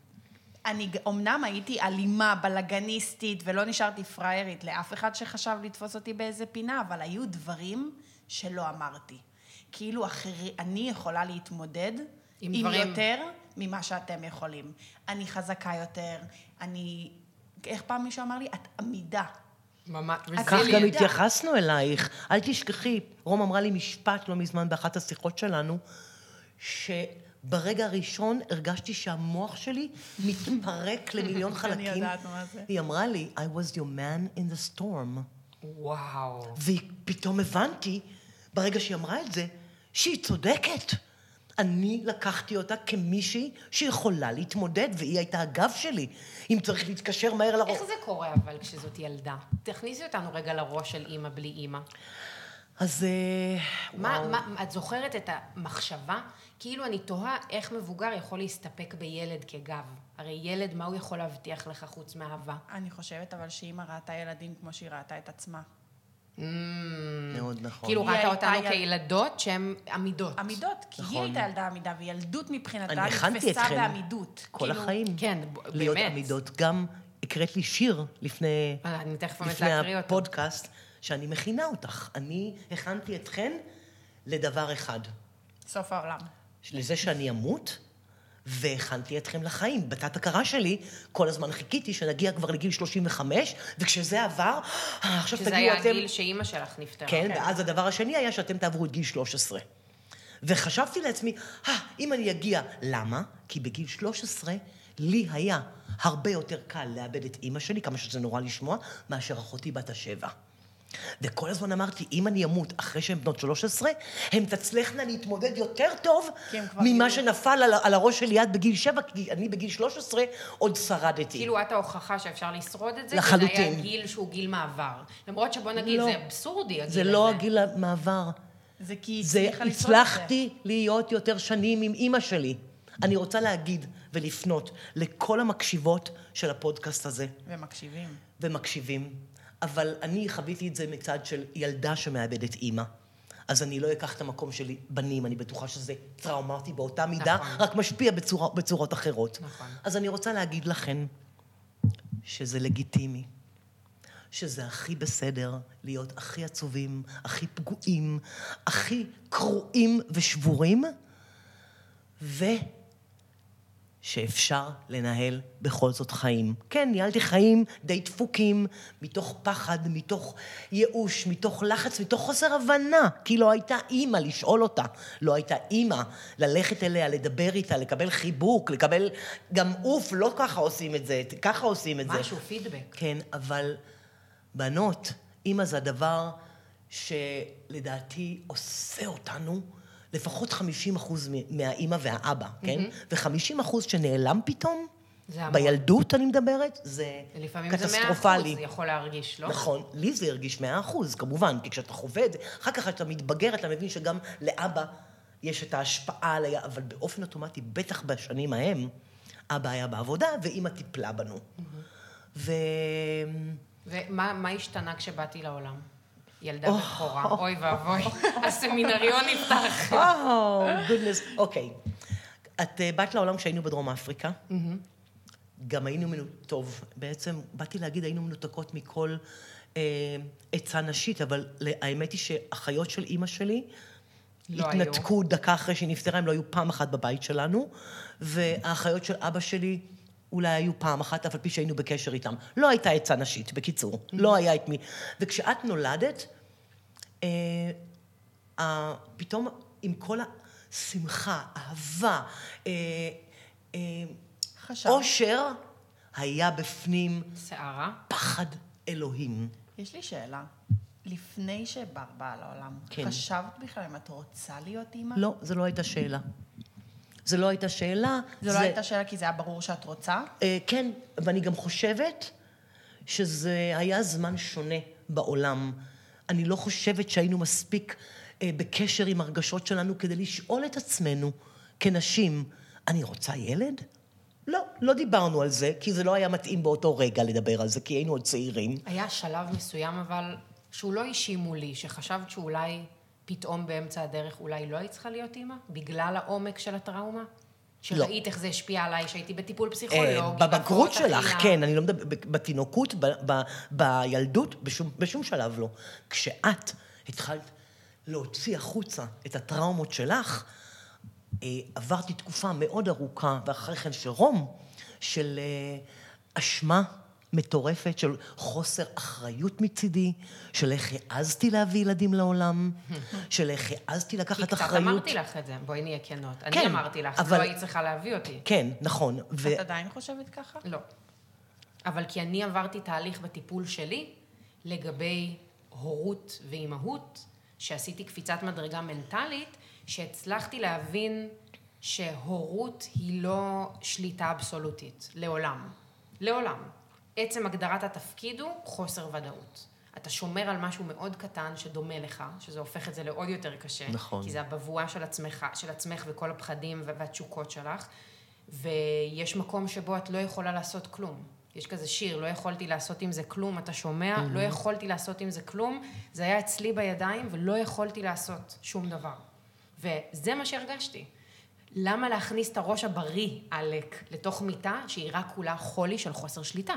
אני אמנם הייתי אלימה, בלאגניסטית, ולא נשארתי פראיירית לאף אחד שחשב לתפוס אותי באיזה פינה, אבל היו דברים שלא אמרתי. כאילו אחרי, אני יכולה להתמודד עם עם, דברים. יותר ממה שאתם יכולים. אני חזקה יותר, אני... איך פעם מישהו אמר לי? את עמידה. ממש, כך אני גם. התייחסנו אלייך. אל תשכחי, רום אמרה לי משפט לא מזמן באחת השיחות שלנו, שברגע הראשון הרגשתי שהמוח שלי מתפרק למיליון חלקים. יודעת מה זה. היא אמרה לי, I was your man in the storm. וואו. ופתאום הבנתי, ברגע שהיא אמרה את זה, שהיא צודקת. אני לקחתי אותה כמישהי שיכולה להתמודד, והיא הייתה הגב שלי. אם צריך להתקשר מהר לראש. איך זה קורה אבל כשזאת ילדה? תכניסי אותנו רגע לראש של אימא בלי אימא. אז... אה, מה, וואו. מה, את זוכרת את המחשבה? כאילו אני תוהה איך מבוגר יכול להסתפק בילד כגב. הרי ילד, מה הוא יכול להבטיח לך חוץ מאהבה? אני חושבת אבל שאימא ראתה ילדים כמו שהיא ראתה את עצמה. מאוד נכון. כאילו ראתה אותנו יל- כילדות שהן עמידות. עמידות, כי נכון. היא הייתה ילדה עמידה, וילדות מבחינתה אני הכנתי נתפסה אתכם בעמידות. כל כאילו, החיים. כן, ב- להיות באמת. עמידות. גם הקראת לי שיר לפני, אה. הפודקאסט, שאני מכינה אותך. אני הכנתי אתכן לדבר אחד. סוף העולם. לזה שאני אמות, והכנתי אתכם לחיים. בתת הכרה שלי, כל הזמן חיכיתי שנגיע כבר לגיל 35, וכשזה עבר, אה, עכשיו שזה תגיעו היה אתם... הגיל שאימא שלך נפטרה. כן, ואז הדבר השני היה שאתם תעברו את גיל 13. וחשבתי לעצמי, אה, אם אני אגיע, למה? כי בגיל 13 לי היה הרבה יותר קל לאבד את אימא שלי, כמה שזה נורא לשמוע, מאשר אחותי בת השבע. וכל הזמן אמרתי, אם אני אמות אחרי שהן בנות 13, הן תצלחנה להתמודד יותר טוב ממה יהיו- שנפל על, על הראש שלי עד בגיל 7, כי אני בגיל 13 עוד שרדתי. כאילו את ההוכחה שאפשר לשרוד את זה, כי זה לחלוטין. היה גיל שהוא גיל מעבר. למרות שבוא נגיד, לא. זה אבסורדי הגיל הזה. זה לא הגיל המעבר. זה כי היא זה הצליחה לשרוד את זה. הצלחתי להיות יותר שנים עם אימא שלי. אני רוצה להגיד ולפנות לכל המקשיבות של הפודקאסט הזה, ומקשיבים. ומקשיבים, אבל אני חוויתי את זה מצד של ילדה שמאבדת אימא. אז אני לא אקח את המקום שלי בנים, אני בטוחה שזה טראומטי באותה מידה, נכון. רק משפיע בצורה, בצורות אחרות. נכון. אז אני רוצה להגיד לכן שזה לגיטימי, שזה הכי בסדר להיות הכי עצובים, הכי פגועים, הכי קרועים ושבורים, ושאפשר לנהל בכל זאת חיים. כן, ניהלתי חיים די דפוקים, מתוך פחד, מתוך ייאוש, מתוך לחץ, מתוך חוסר הבנה, כי לא הייתה אימא לשאול אותה, לא הייתה אימא ללכת אליה, לדבר איתה, לקבל חיבוק, לקבל גם אוף, לא ככה עושים את זה, ככה עושים את זה. משהו, פידבק. כן, אבל בנות, אימא זה הדבר שלדעתי עושה אותנו לפחות 50 אחוז מהאימא והאבא, כן? ו-50 אחוז שנעלם פתאום. בילדות אני מדברת, זה לפעמים זה מאה אחוז, קטסטרופלי. זה יכול להרגיש, לא? נכון, לי זה הרגיש מאה אחוז, כמובן, כי כשאתה חווה את זה, אחר כך כשאתה מתבגר, אתה מבין שגם לאבא יש את ההשפעה עליה, אבל באופן אוטומטי, בטח בשנים ההם, אבא היה בעבודה ואימא טיפלה בנו. ו... ומה מה השתנה כשבאתי לעולם? ילדה בכורה, אוי ואבוי, הסמינריון נפתח. או, גודנס. אוקיי. את אה, באת לעולם כשהיינו בדרום אפריקה. גם היינו מנותקות, טוב, בעצם באתי להגיד היינו מנותקות מכל אה, עצה נשית, אבל האמת היא שאחיות של אימא שלי לא התנתקו דקה אחרי שהיא נפטרה, הם לא היו פעם אחת בבית שלנו, והאחיות של אבא שלי אולי היו פעם אחת, אף על פי שהיינו בקשר איתם. לא הייתה עצה נשית, בקיצור. לא היה את מי. וכשאת נולדת, פתאום עם כל השמחה, אהבה, אה, אה. אושר, היה בפנים שערה? פחד אלוהים. יש לי שאלה. לפני שבר באה לעולם, כן. חשבת בכלל אם את רוצה להיות אימא? לא, זו לא הייתה שאלה. זו לא הייתה שאלה. זו לא הייתה שאלה כי זה היה ברור שאת רוצה? אה, כן, ואני גם חושבת שזה היה זמן שונה בעולם. אני לא חושבת שהיינו מספיק אה, בקשר עם הרגשות שלנו כדי לשאול את עצמנו, כנשים, אני רוצה ילד? לא, לא דיברנו על זה, כי זה לא היה מתאים באותו רגע לדבר על זה, כי היינו עוד צעירים. היה שלב מסוים, אבל, שהוא לא אישי מולי, שחשבת שאולי פתאום באמצע הדרך אולי לא היית צריכה להיות אימא? בגלל העומק של הטראומה? שראית איך זה השפיע עליי, שהייתי בטיפול פסיכולוגי, אה, בבגרות בהפרעות שלך. כן, אני לא מדבר, בתינוקות, ב- ב- בילדות, בשום, בשום שלב לא. כשאת התחלת להוציא החוצה את הטראומות שלך, אה, עברתי תקופה מאוד ארוכה, ואחרי כן של רום, של אה, אשמה מטורפת, של חוסר אחריות מצידי, של איך העזתי להביא ילדים לעולם, של איך העזתי לקחת כי קצת אחריות. אמרתי לך את זה, בואי נהיה כנות. אני כן, אמרתי לך, אבל- לא היית צריכה להביא אותי. כן, נכון. ו... את עדיין חושבת ככה? לא. אבל כי אני עברתי תהליך בטיפול שלי לגבי הורות ואימהות, שעשיתי קפיצת מדרגה מנטלית, שהצלחתי להבין שהורות היא לא שליטה אבסולוטית, לעולם. לעולם. עצם הגדרת התפקיד הוא חוסר ודאות. אתה שומר על משהו מאוד קטן שדומה לך, שזה הופך את זה לעוד יותר קשה. נכון. כי זה הבבואה של עצמך, של עצמך וכל הפחדים והתשוקות שלך, ויש מקום שבו את לא יכולה לעשות כלום. יש כזה שיר, לא יכולתי לעשות עם זה כלום, אתה שומע? לא יכולתי לעשות עם זה כלום, זה היה אצלי בידיים ולא יכולתי לעשות שום דבר. וזה מה שהרגשתי. למה להכניס את הראש הבריא, עלק, לתוך מיטה שהיא רק כולה חולי של חוסר שליטה?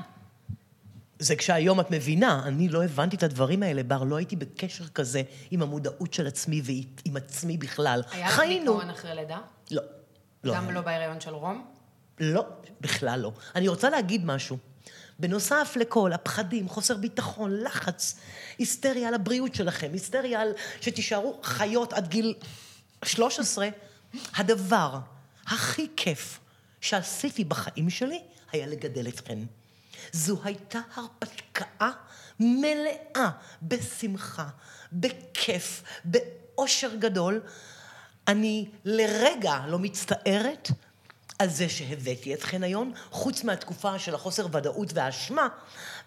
זה כשהיום את מבינה, אני לא הבנתי את הדברים האלה, בר, לא הייתי בקשר כזה עם המודעות של עצמי ועם עצמי בכלל. היה לך. דיכאון אחרי לידה? לא. לא. גם לא בהיריון של רום? לא, בכלל לא. אני רוצה להגיד משהו. בנוסף לכל הפחדים, חוסר ביטחון, לחץ, היסטריה על הבריאות שלכם, היסטריה על שתישארו חיות עד גיל 13, הדבר הכי כיף שעשיתי בחיים שלי היה לגדל אתכן. זו הייתה הרפתקה מלאה בשמחה, בכיף, באושר גדול. אני לרגע לא מצטערת על זה שהבאתי אתכן היום, חוץ מהתקופה של החוסר ודאות והאשמה,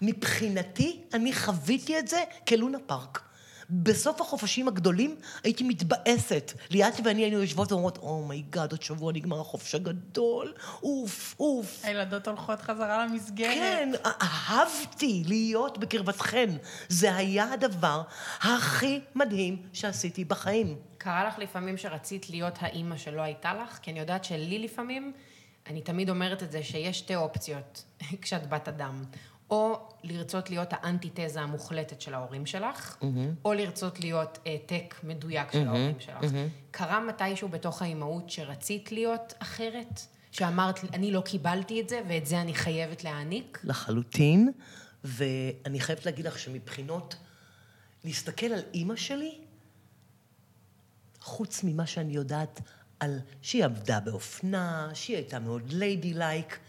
מבחינתי אני חוויתי את זה כלונה פארק. בסוף החופשים הגדולים הייתי מתבאסת. ליאתי ואני היינו יושבות ואומרות, oh my god, עוד שבוע נגמר החופש הגדול, אוף, אוף. הילדות הולכות חזרה למסגרת. כן, אהבתי להיות בקרבתכן. זה היה הדבר הכי מדהים שעשיתי בחיים. קרה לך לפעמים שרצית להיות האימא שלא הייתה לך? כי אני יודעת שלי לפעמים, אני תמיד אומרת את זה, שיש שתי אופציות כשאת בת אדם. או לרצות להיות האנטיתזה המוחלטת של ההורים שלך, או לרצות להיות העתק מדויק של ההורים שלך. קרה מתישהו בתוך האימהות שרצית להיות אחרת? שאמרת, אני לא קיבלתי את זה, ואת זה אני חייבת להעניק? לחלוטין, ואני חייבת להגיד לך שמבחינות, להסתכל על אימא שלי, חוץ ממה שאני יודעת על שהיא עבדה באופנה, שהיא הייתה מאוד ליידי לייק,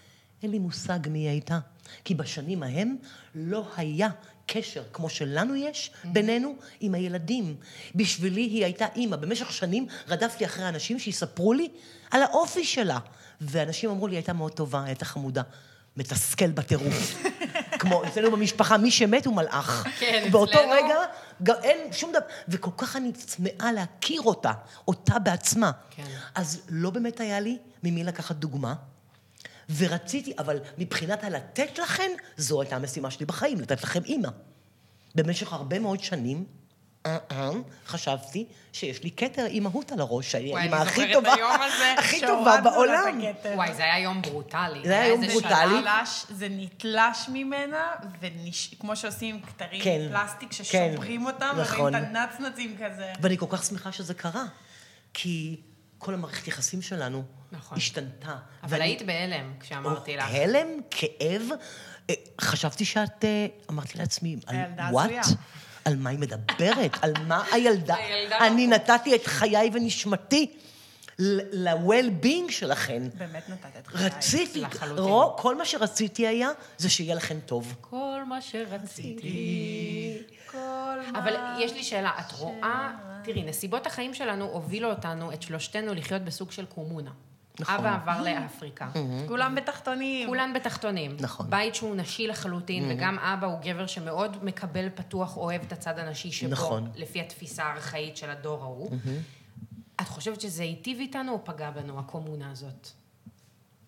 אין לי מושג מי היא הייתה. כי בשנים ההם לא היה קשר כמו שלנו יש בינינו עם הילדים. בשבילי היא הייתה אימא. במשך שנים רדפתי אחרי אנשים שיספרו לי על האופי שלה. ואנשים אמרו לי, היא הייתה מאוד טובה, היא הייתה חמודה. מתסכל בטירוף. כמו אצלנו במשפחה, מי שמת הוא מלאך. כן, באותו אצלנו- רגע, גם אין שום דבר. וכל כך אני צמאה להכיר אותה, אותה בעצמה. כן. אז לא באמת היה לי ממי לקחת דוגמה. ורציתי, אבל מבחינת הלתת לכן, זו הייתה המשימה שלי בחיים, לתת לכם אימא. במשך הרבה מאוד שנים, אה, אה, חשבתי שיש לי כתר אימהות על הראש, וואי, האימא הכי טובה, הכי טובה בעולם. וואי, זה היה יום ברוטלי. זה היה יום ברוטלי. זה נתלש ממנה, וכמו שעושים עם כתרים כן, פלסטיק כן, ששוברים אותם, נכון. ורואים את הנצנצים כזה. ואני כל כך שמחה שזה קרה, כי כל המערכת יחסים שלנו נכון. השתנתה. אבל ואני- היית בהלם כשאמרתי לך. הלם, כאב. אה, חשבתי שאת... אה, אמרתי לעצמי, על וואט? על מה היא מדברת? על מה הילדה? הילדה אני לא נתתי את חיי ונשמתי ל-well-being שלכן. באמת נתת את חיי. רציתי, לחלוטין. רוב- כל מה שרציתי היה, זה שיהיה לכן טוב. כל מה שרציתי. כל מה... אבל יש לי שאלה, את רואה, תראי, נסיבות החיים שלנו הובילו אותנו, את שלושתנו, לחיות בסוג של קומונה. נכון. אבא עבר לאפריקה. כולם בתחתונים. כולן בתחתונים. נכון. בית שהוא נשי לחלוטין, וגם אבא הוא גבר שמאוד מקבל פתוח, אוהב את הצד הנשי שבו, נכון. לפי התפיסה הארכאית של הדור ההוא. את חושבת שזה היטיב איתנו או פגע בנו, הקומונה הזאת?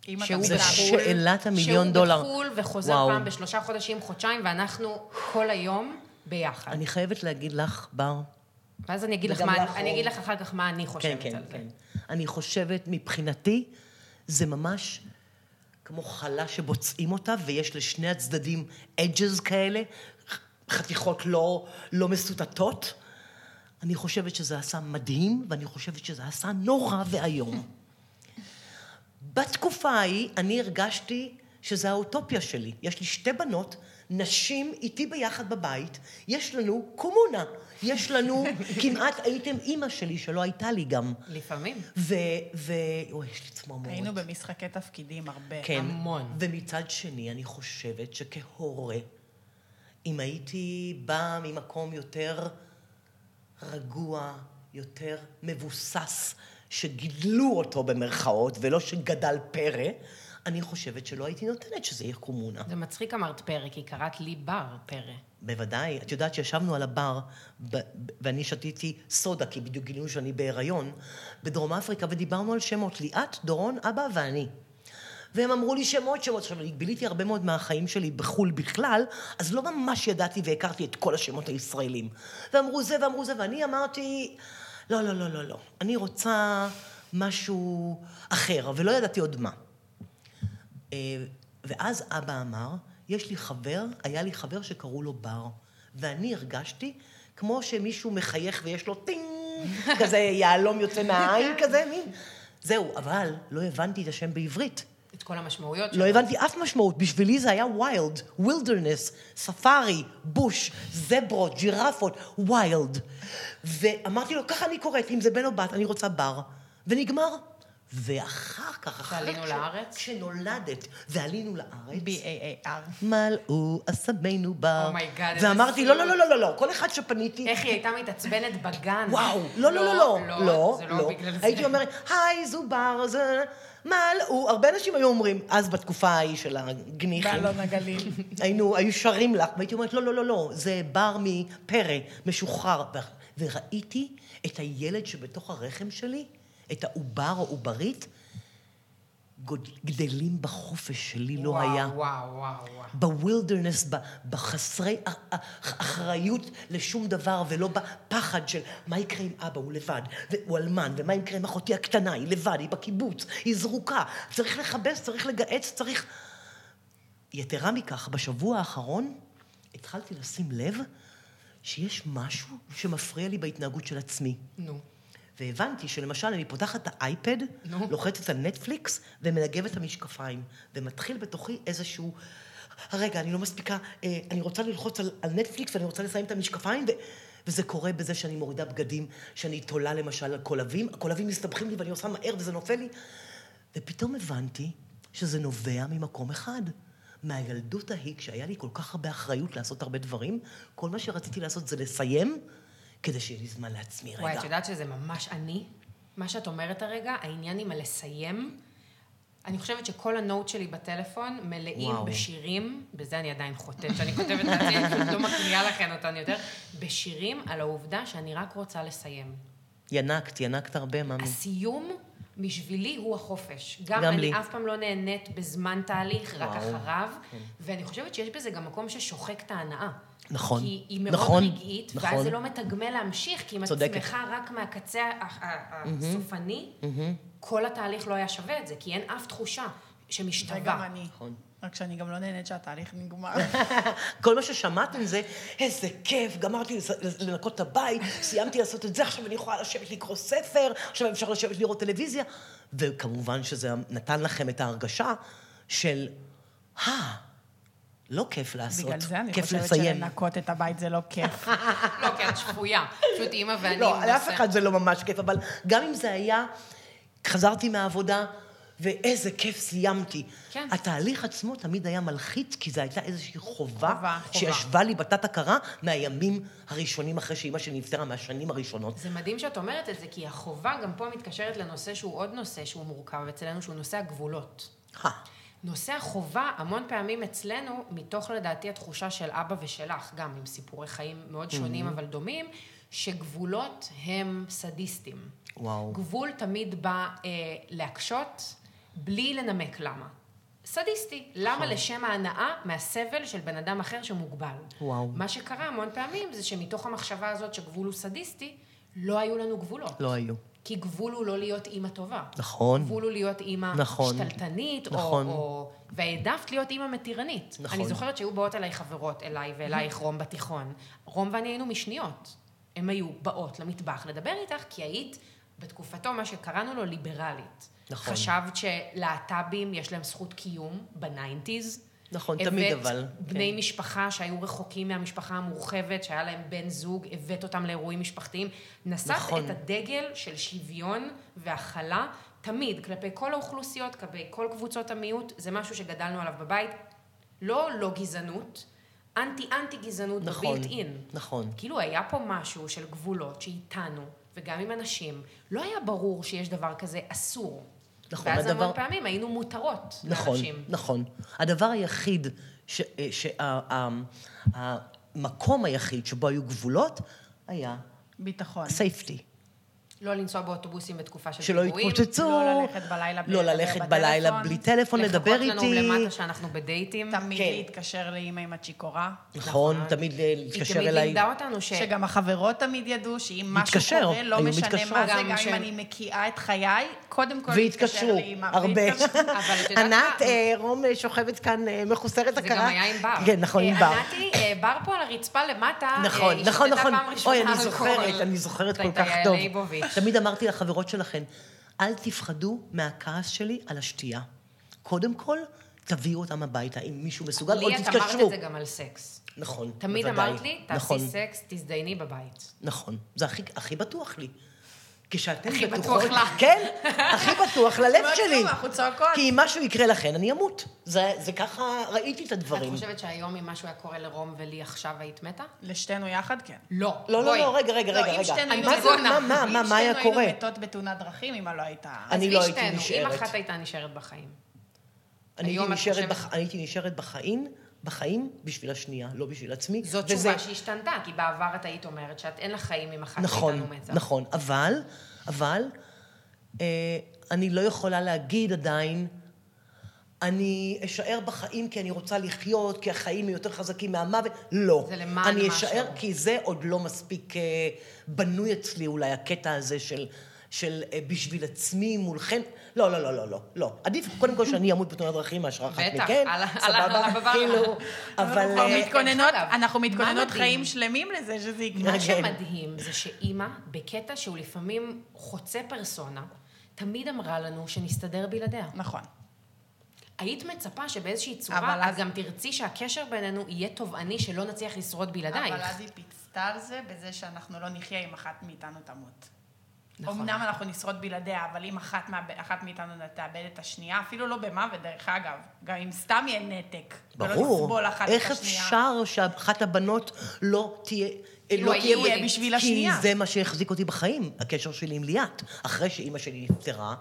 שהוא. בחו"ל, שאלת המיליון דולר. שהוא בחו"ל וחוזר וואו. פעם בשלושה חודשים, חודשיים, ואנחנו כל היום ביחד. אני חייבת להגיד לך, בר, ואז אני אגיד לך מה, לך, אני אגיד. לך אחר כך מה אני כן, חושבת כן, על זה. כן. אני חושבת, מבחינתי, זה ממש כמו חלה שבוצעים אותה, ויש לשני הצדדים אדג'ז כאלה, חתיכות לא, לא מסוטטות. אני חושבת שזה עשה מדהים, ואני חושבת שזה עשה נורא ואיום. בתקופה ההיא אני הרגשתי שזה האוטופיה שלי. יש לי שתי בנות, נשים איתי ביחד בבית, יש לנו קומונה. יש לנו, כמעט הייתם אימא שלי, שלא הייתה לי גם. לפעמים. ו... ו... אוי, יש לי צמרמורת. היינו במשחקי תפקידים הרבה. כן. המון. ומצד שני, אני חושבת שכהורה, אם הייתי באה ממקום יותר רגוע, יותר מבוסס, שגידלו אותו במרכאות, ולא שגדל פרא, אני חושבת שלא הייתי נותנת שזה יהיה קומונה. זה מצחיק אמרת פרא, כי קראת לי בר פרא. בוודאי. את יודעת שישבנו על הבר, ואני שתיתי סודה, כי בדיוק גילינו שאני בהיריון, בדרום אפריקה, ודיברנו על שמות. ליאת, דורון, אבא ואני. והם אמרו לי שמות, שמות. עכשיו, אני ביליתי הרבה מאוד מהחיים שלי בחו"ל בכלל, אז לא ממש ידעתי והכרתי את כל השמות הישראלים. ואמרו זה ואמרו זה, ואני אמרתי, לא, לא, לא, לא, לא. אני רוצה משהו אחר, ולא ידעתי עוד מה. אה, ואז אבא אמר, יש לי חבר, היה לי חבר שקראו לו בר, ואני הרגשתי כמו שמישהו מחייך ויש לו ting, כזה יהלום יוצא מהעין כזה, מין. זהו, אבל לא הבנתי את השם בעברית. את כל המשמעויות לא הבנתי אף משמעות, בשבילי זה היה wild, wilderness, ספארי, bush, זברות, ג'ירפות, wild. ואמרתי לו, ככה אני קוראת, אם זה בן או בת, אני רוצה בר. ונגמר. ואחר כך. ועלינו כש- לארץ? כשנולדת, ועלינו לארץ, B-A-A-R. מלאו אסמינו בר. Oh my God, איזה ואמרתי, לא, לא, לא, לא, לא, לא, כל אחד שפניתי, איך היא הייתה מתעצבנת בגן. וואו, לא, לא, לא, לא, לא, זה לא. לא בגלל זה. הייתי אומרת, היי, זו בר, זה... מלאו, הרבה אנשים היו אומרים, אז בתקופה ההיא של הגניחים, באלון הגליל. היינו, היו שרים לך, והייתי אומרת, לא, לא, לא, לא, זה בר מפרא, משוחרר. וראיתי את הילד שבתוך הרחם שלי, את העובר או עוברית, גדלים בחופש שלי, לא היה. וואו, וואו, וואו. ב wilderness, בחסרי אחריות לשום דבר, ולא בפחד של מה יקרה עם אבא, הוא לבד, והוא אלמן, ומה יקרה עם אחותי הקטנה, היא לבד, היא בקיבוץ, היא זרוקה, צריך לכבס, צריך לגהץ, צריך... יתרה מכך, בשבוע האחרון התחלתי לשים לב שיש משהו שמפריע לי בהתנהגות של עצמי. נו. והבנתי שלמשל, אני פותחת את האייפד, נו. לוחצת על נטפליקס ומנגבת את המשקפיים, ומתחיל בתוכי איזשהו... רגע, אני לא מספיקה, אה, אני רוצה ללחוץ על, על נטפליקס ואני רוצה לסיים את המשקפיים, ו... וזה קורה בזה שאני מורידה בגדים, שאני תולה למשל על קולבים, הקולבים מסתבכים לי ואני עושה מהר וזה נופל לי. ופתאום הבנתי שזה נובע ממקום אחד. מהילדות ההיא, כשהיה לי כל כך הרבה אחריות לעשות הרבה דברים, כל מה שרציתי לעשות זה לסיים, כדי שיהיה לי זמן לעצמי רגע. וואי, את יודעת שזה ממש אני? מה שאת אומרת הרגע, העניין עם הלסיים, אני חושבת שכל הנוט שלי בטלפון מלאים וואו. בשירים, בזה אני עדיין חוטאת, שאני כותבת לעצמי, אני פשוט לא מקריאה לכן אותן יותר, בשירים על העובדה שאני רק רוצה לסיים. ינקת, ינקת הרבה, מאמי. הסיום בשבילי הוא החופש. גם, גם אני לי. אף פעם לא נהנית בזמן תהליך, רק וואו. אחריו, ואני חושבת שיש בזה גם מקום ששוחק את ההנאה. נכון. כי היא מאוד נכון, רגעית, נכון. ואז זה לא מתגמל להמשיך, כי אם את. שמחה רק מהקצה הסופני, כל התהליך לא היה שווה את זה, כי אין אף תחושה שמשתווה. וגם אני. נכון. רק שאני גם לא נהנית שהתהליך נגמר. כל מה ששמעתם זה, איזה כיף, גמרתי לנקות את הבית, סיימתי לעשות את זה, עכשיו אני יכולה לשבת לקרוא ספר, עכשיו אפשר לשבת לראות טלוויזיה. וכמובן שזה נתן לכם את ההרגשה של, אה, לא כיף לעשות, בגלל זה אני כיף חושבת. שלנקות את הבית זה לא כיף. לא, כי את שפויה. פשוט אימא ואני... לא, לאף אחד זה לא ממש כיף, אבל גם אם זה היה, חזרתי מהעבודה, ואיזה כיף סיימתי. כן. התהליך עצמו תמיד היה מלחיץ, כי זו הייתה איזושהי חובה, חובה, חובה. שישבה לי בתת-הכרה מהימים הראשונים אחרי שאימא שלי נפטרה, מהשנים הראשונות. זה מדהים שאת אומרת את זה, כי החובה גם פה מתקשרת לנושא שהוא עוד נושא שהוא מורכב אצלנו, שהוא נושא הגבולות. אה, נושא החובה, המון פעמים אצלנו, מתוך לדעתי התחושה של אבא ושלך, גם עם סיפורי חיים מאוד שונים אבל דומים, שגבולות הם סדיסטים. וואו. גבול תמיד בא אה, להקשות, בלי לנמק למה. סדיסטי. למה לשם ההנאה מהסבל של בן אדם אחר שמוגבל? וואו. מה שקרה המון פעמים זה שמתוך המחשבה הזאת שגבול הוא סדיסטי, לא היו לנו גבולות. לא היו. כי גבול הוא לא להיות אימא טובה. נכון. גבול הוא להיות אימא נכון. שתלטנית, נכון. או, או... והעדפת להיות אימא מתירנית. נכון. אני זוכרת שהיו באות אליי חברות, אליי ואלייך רום בתיכון. רום ואני היינו משניות. הן היו באות למטבח לדבר איתך, כי היית בתקופתו, מה שקראנו לו ליברלית. נכון. חשבת שלהט"בים יש להם זכות קיום בניינטיז. נכון, תמיד אבל, הבאת בני משפחה שהיו רחוקים מהמשפחה המורחבת, שהיה להם בן זוג, הבאת אותם לאירועים משפחתיים. נשאת נכון. את הדגל של שוויון והכלה, תמיד, כלפי כל האוכלוסיות, כלפי כל קבוצות המיעוט, זה משהו שגדלנו עליו בבית. לא לא גזענות, אנטי-אנטי גזענות נכון, בבילט אין. נכון. כאילו היה פה משהו של גבולות שאיתנו, וגם עם אנשים, לא היה ברור שיש דבר כזה אסור. נכון, ואז הדבר- המון פעמים היינו מותרות נכון, לאנשים. נכון. הדבר היחיד, שהמקום היחיד שבו היו גבולות, היה ביטחון. סייפטי. לא לנסוע באוטובוסים בתקופה של שלא פיגועים. יתפוצצו. לא ללכת בלילה בלי לא לדבר ללכת בטלפון. בלילה בלי טלפון, לדבר לחכות לנו איתי. למטה שאנחנו בדייטים. תמיד כן. להתקשר לאימא עם הצ'יקורה. נכון, נכון. תמיד היא להתקשר תמיד אליי. לימדה אותנו ש... שגם החברות תמיד ידעו שאם משהו מתקשר, קורה, לא משנה מתקשרות. מה זה, גם שהם- אם אני מקיאה את חיי, קודם כל להתקשר והתקשרו, לאימא. הרבה. ענת? אה, רום אה, שוכבת כאן אה, מחוסרת זה הכרה. גם היה עם בר. כן, נכון, עם אה, בר. ענתי, אה, בר פה על הרצפה למטה, אה, נכון, היא נכון, נכון. אוי, אני. זוכרת, אני זוכרת כל כך טוב. תמיד אמרתי לחברות שלכן, אל תפחדו מהכעס שלי על השתייה. קודם כל, תביאו אותם הביתה, אם מישהו מסוגל, או לי את אמרת תתקשרו. את זה גם על סקס. נכון, תמיד בוודאי. אמרת לי, נכון, תעשי סקס, תזדייני בבית. נכון. זה הכי, הכי בטוח לי. כשאתם הכי בטוחות... בטוח לך. כן, הכי בטוח ללב שלי. אנחנו צועקות. כי אם משהו יקרה לכן, אני אמות. זה, זה ככה, ראיתי את את הדברים. חושבת שהיום אם משהו היה קורה לרום ולי עכשיו היית מתה? לשתינו יחד, כן. לא. לא, לא. לא, רגע, רגע, לא, רגע, אם. שתינו היינו מה מתות- מה, מה, מה, מה היה אם קורה? שתינו היינו מתות בתאונת דרכים, אמא לא הייתה... אני לא הייתי נשארת. אם אחת הייתה נשארת בחיים. את. אני הייתי נשארת בחיים, בחיים בשביל השנייה, לא בשביל עצמי. זאת וזה- תשובה שהשתנתה, כי בעבר את היית אומרת שאת אין לך חיים אם אחת נכון, מאיתנו מתה. נכון, אבל, אבל, אה, אני לא יכולה להגיד עדיין, אני אשאר בחיים כי אני רוצה לחיות, כי החיים יותר חזקים מהמוות. לא. זה למען אני משהו. אשאר כי זה עוד לא מספיק אה, בנוי אצלי, אולי הקטע הזה של, של אה, בשביל עצמי מולכן. לא, לא, לא, לא, לא, לא. עדיף קודם כל שאני אמות בתאונת דרכים מאשר אחת בטח, מכן. על סבבה? כאילו, אבל... אנחנו אה, מתכוננות? חיים שלמים לזה שזה יקרה. מה כן. שמדהים זה שאימא, בקטע שהוא לפעמים חוצה פרסונה, תמיד אמרה לנו שנסתדר בלעדיה. נכון. היית מצפה שבאיזושהי צורה, אבל את אז- גם תרצי שהקשר בינינו יהיה תובעני, שלא נצליח לשרוד בלעדייך. אבל אז היא פיצתה על זה בזה שאנחנו לא נחיה אם אחת מאיתנו תמות. נכון. אמנם אנחנו נשרוד בלעדיה, אבל אם אחת, מה, אחת מאיתנו תאבד את השנייה, אפילו לא במוות, דרך אגב, גם אם סתם יהיה נתק, ולא ברור. נסבול אחת איך את השנייה. אפשר שאחת הבנות לא תהיה... כאילו, לא יהיה תהיה בשביל השנייה. כי זה מה שהחזיק אותי בחיים, הקשר שלי עם ליאת. אחרי שאימא שלי נפטרה,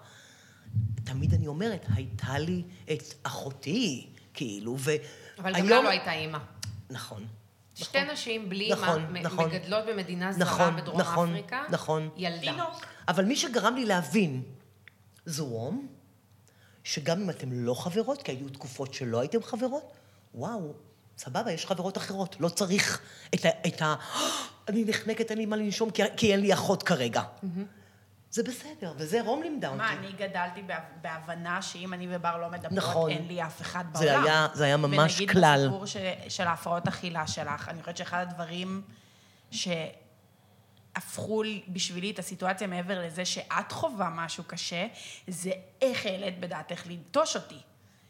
תמיד אני אומרת, הייתה לי את אחותי, כאילו, ו... אבל גם לה לא הייתה אימא. נכון. שתי נשים בלי אימא, נכון, מ- נכון. מגדלות במדינה זרה נכון, בדרום נכון, אפריקה, נכון. ילדה. תינוק. אבל מי שגרם לי להבין זו רום, שגם אם אתם לא חברות, כי היו תקופות שלא הייתם חברות, וואו, סבבה, יש חברות אחרות. לא צריך את ה... את ה אני נחנקת, אין לי מה לנשום, כי, כי אין לי אחות כרגע. זה בסדר, וזה רום לימדה אותי. מה, אני גדלתי בהב- בהבנה שאם אני ובר לא מדברות, נכון. אין לי אף אחד זה בעולם. היה- זה היה ממש ונגיד כלל. בסיפור ש, של ההפרעות אכילה שלך, אני חושבת שאחד הדברים שהפכו לי- בשבילי את הסיטואציה מעבר לזה שאת חווה משהו קשה, זה איך העלית בדעתך לנטוש אותי.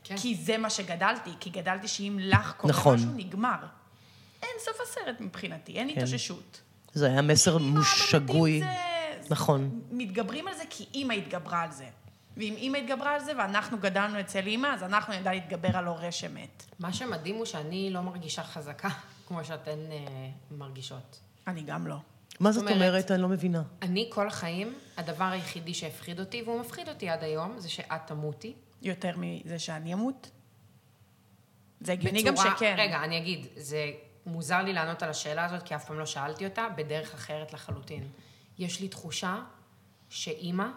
כן. כי זה מה שגדלתי, כי גדלתי שאם לך קורה נכון. משהו, נגמר. אין סוף הסרט מבחינתי, אין כן. התאוששות. זה היה מסר שגוי. זה... נכון. מתגברים על זה כי אימא התגברה על זה. ואם אימא התגברה על זה ואנחנו גדלנו אצל אימא, אז אנחנו נדע להתגבר על הורה שמת. מה שמדהים הוא שאני לא מרגישה חזקה כמו שאתן אה, מרגישות. אני גם לא. מה זאת אומרת- אומרת? אני לא מבינה. אני כל החיים, הדבר היחידי שהפחיד אותי, והוא מפחיד אותי עד היום, זה שאת תמותי. יותר מזה שאני אמות? זה הגיוני גם בצורה- שכן. רגע, אני אגיד, זה מוזר לי לענות על השאלה הזאת, כי אף פעם לא שאלתי אותה, בדרך אחרת לחלוטין. יש לי תחושה שאימא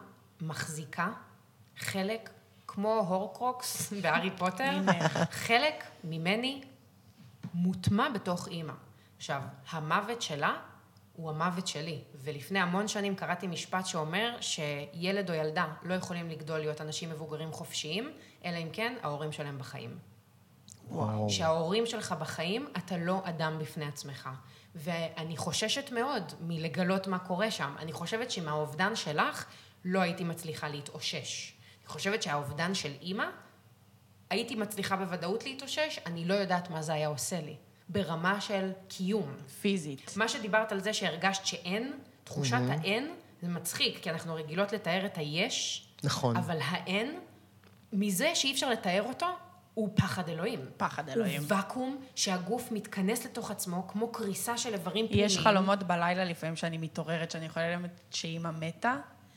מחזיקה חלק, כמו הורקרוקס בהארי פוטר. חלק ממני מוטמע בתוך אימא. עכשיו, המוות שלה הוא המוות שלי, ולפני המון שנים קראתי משפט שאומר שילד או ילדה לא יכולים לגדול להיות אנשים מבוגרים חופשיים, אלא אם כן ההורים שלהם בחיים. וואו. שההורים שלך בחיים, אתה לא אדם בפני עצמך. ואני חוששת מאוד מלגלות מה קורה שם. אני חושבת שמהאובדן שלך לא הייתי מצליחה להתאושש. אני חושבת שהאובדן של אימא, הייתי מצליחה בוודאות להתאושש, אני לא יודעת מה זה היה עושה לי. ברמה של קיום. פיזית. מה שדיברת על זה שהרגשת שאין, תחושת האין, זה מצחיק, כי אנחנו רגילות לתאר את היש, נכון. אבל האין, מזה שאי אפשר לתאר אותו, הוא פחד אלוהים. פחד אלוהים. הוא ואקום שהגוף מתכנס לתוך עצמו, כמו קריסה של איברים פנימיים. יש חלומות בלילה לפעמים שאני מתעוררת, שאני יכולה ללמד שאימא מתה.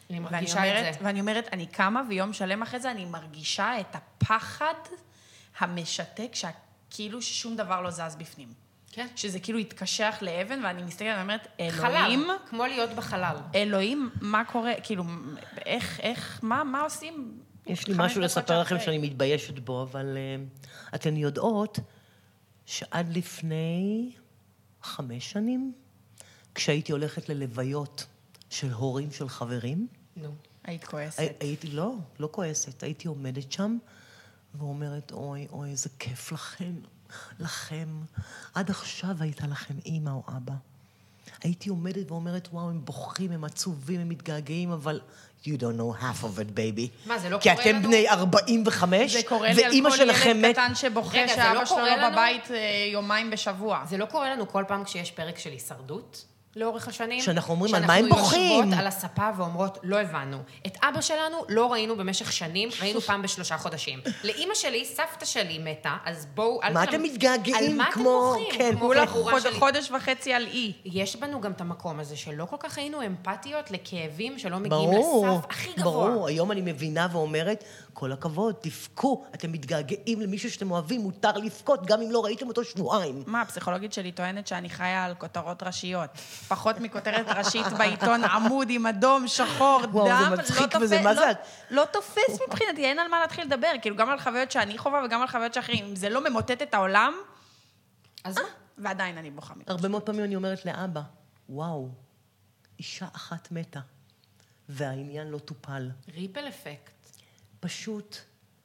אני ואני מרגישה אומרת, את זה. ואני אומרת, אני קמה ויום שלם אחרי זה אני מרגישה את הפחד המשתק, שכאילו ששום דבר לא זז בפנים. כן. שזה כאילו התקשח לאבן, ואני מסתכלת ואני אומרת, חלל, אלוהים, כמו להיות בחלל. אלוהים, מה קורה, כאילו, איך, איך, מה, מה עושים? יש לי משהו לספר לכם? שאני מתביישת בו, אבל uh, אתן יודעות שעד לפני חמש שנים, כשהייתי הולכת ללוויות של הורים של חברים, נו. היית כועסת. הי- הייתי, לא, לא כועסת, הייתי עומדת שם ואומרת, אוי, אוי, איזה כיף לכם, לכם. עד עכשיו הייתה לכם אימא או אבא. הייתי עומדת ואומרת, וואו, הם בוכים, הם עצובים, הם מתגעגעים, אבל you don't know half of it, baby. מה, זה לא כי קורה אתם לנו? בני 45, זה קורה לי על ואימא כל שלכם ילד מת... קטן שבוכה שאבא לא שלו קורה לא? בבית אה, יומיים בשבוע. זה לא קורה לנו כל פעם כשיש פרק של הישרדות? לאורך השנים? שאנחנו אומרים, על מה הם שאנחנו בוכים? יושבות על הספה ואומרות, לא הבנו. את אבא שלנו לא ראינו במשך שנים, ראינו פעם בשלושה חודשים. לאימא שלי, סבתא שלי מתה, אז בואו... אל מה אתם מתגעגעים על מה כמו- אתם בוכים? כן, כמו כולה בחורה חוד- שלי. חודש וחצי על אי. יש בנו גם את המקום הזה שלא כל כך היינו אמפתיות לכאבים שלא מגיעים ברור, לסף הכי גבוה. ברור. היום אני מבינה ואומרת, כל הכבוד, תבכו. אתם מתגעגעים למישהו שאתם אוהבים, מותר לבכות, גם אם לא ראיתם אותו שבועיים. מה, הפסיכולוגית שלי טוענת שאני חיה על כותרות ראשיות. פחות מכותרת ראשית בעיתון, עמוד עם אדום, שחור, דם. וואו, זה לא מצחיק תופס- וזה, מה לא- זה? לא תופס מבחינתי, אין על מה להתחיל לדבר. כאילו, גם על חוויות שאני חווה וגם על חוויות שאחרים. אם זה לא ממוטט את העולם, אז מה? ועדיין אני בוכה מכך. הרבה מאוד פעמים אני אומרת לאבא, וואו, אישה אחת מתה, והעניין לא טופל. ריפל אפקט. פשוט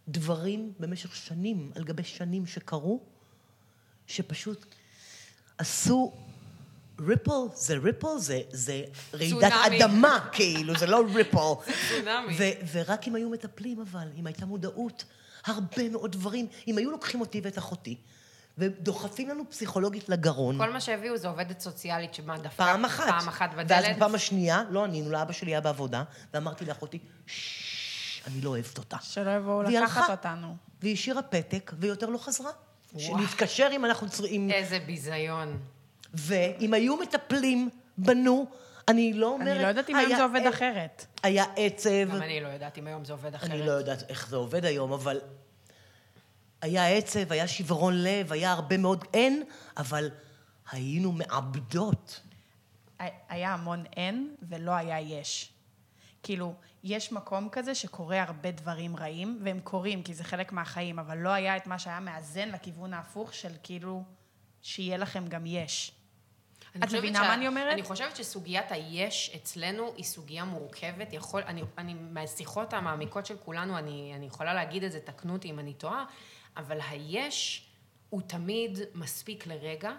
דברים במשך שנים על גבי שנים שקרו, שפשוט עשו ריפל, זה ריפל, זה, זה רעידת צונאמי. אדמה, כאילו, זה לא ריפל. צונאמי. ו- ורק אם היו מטפלים, אבל, אם הייתה מודעות, הרבה מאוד דברים, אם היו לוקחים אותי ואת אחותי, ודוחפים לנו פסיכולוגית לגרון, כל מה שהביאו זה עובדת סוציאלית שמה דפקה פעם אחת. פעם אחת ואז בדלת. בפעם השנייה, לא ענינו לאבא שלי היה בעבודה, ואמרתי לאחותי, ששש, אני לא אוהבת אותה. שלא יבואו לקחת הלכה. אותנו. והיא השאירה פתק, והיא יותר לא חזרה. שנתקשר אם אנחנו צריכים... איזה ביזיון. ואם היו מטפלים בנו, אני לא אומרת... אני לא יודעת אם היום זה עובד אחרת. היה עצב, גם אני לא יודעת אם היום זה עובד אחרת. אני לא יודעת איך זה עובד היום, אבל היה עצב, היה שברון לב, היה הרבה מאוד אין, אבל היינו מאבדות. היה המון אין ולא היה יש. כאילו, יש מקום כזה שקורה הרבה דברים רעים, והם קורים כי זה חלק מהחיים, אבל לא היה את מה שהיה מאזן לכיוון ההפוך של כאילו, שיהיה לכם גם יש. את מבינה מה אני אומרת? אני חושבת שסוגיית היש אצלנו היא סוגיה מורכבת. יכול, אני, אני, מהשיחות המעמיקות של כולנו, אני, אני יכולה להגיד את זה, תקנו אותי אם אני טועה, אבל היש הוא תמיד מספיק לרגע,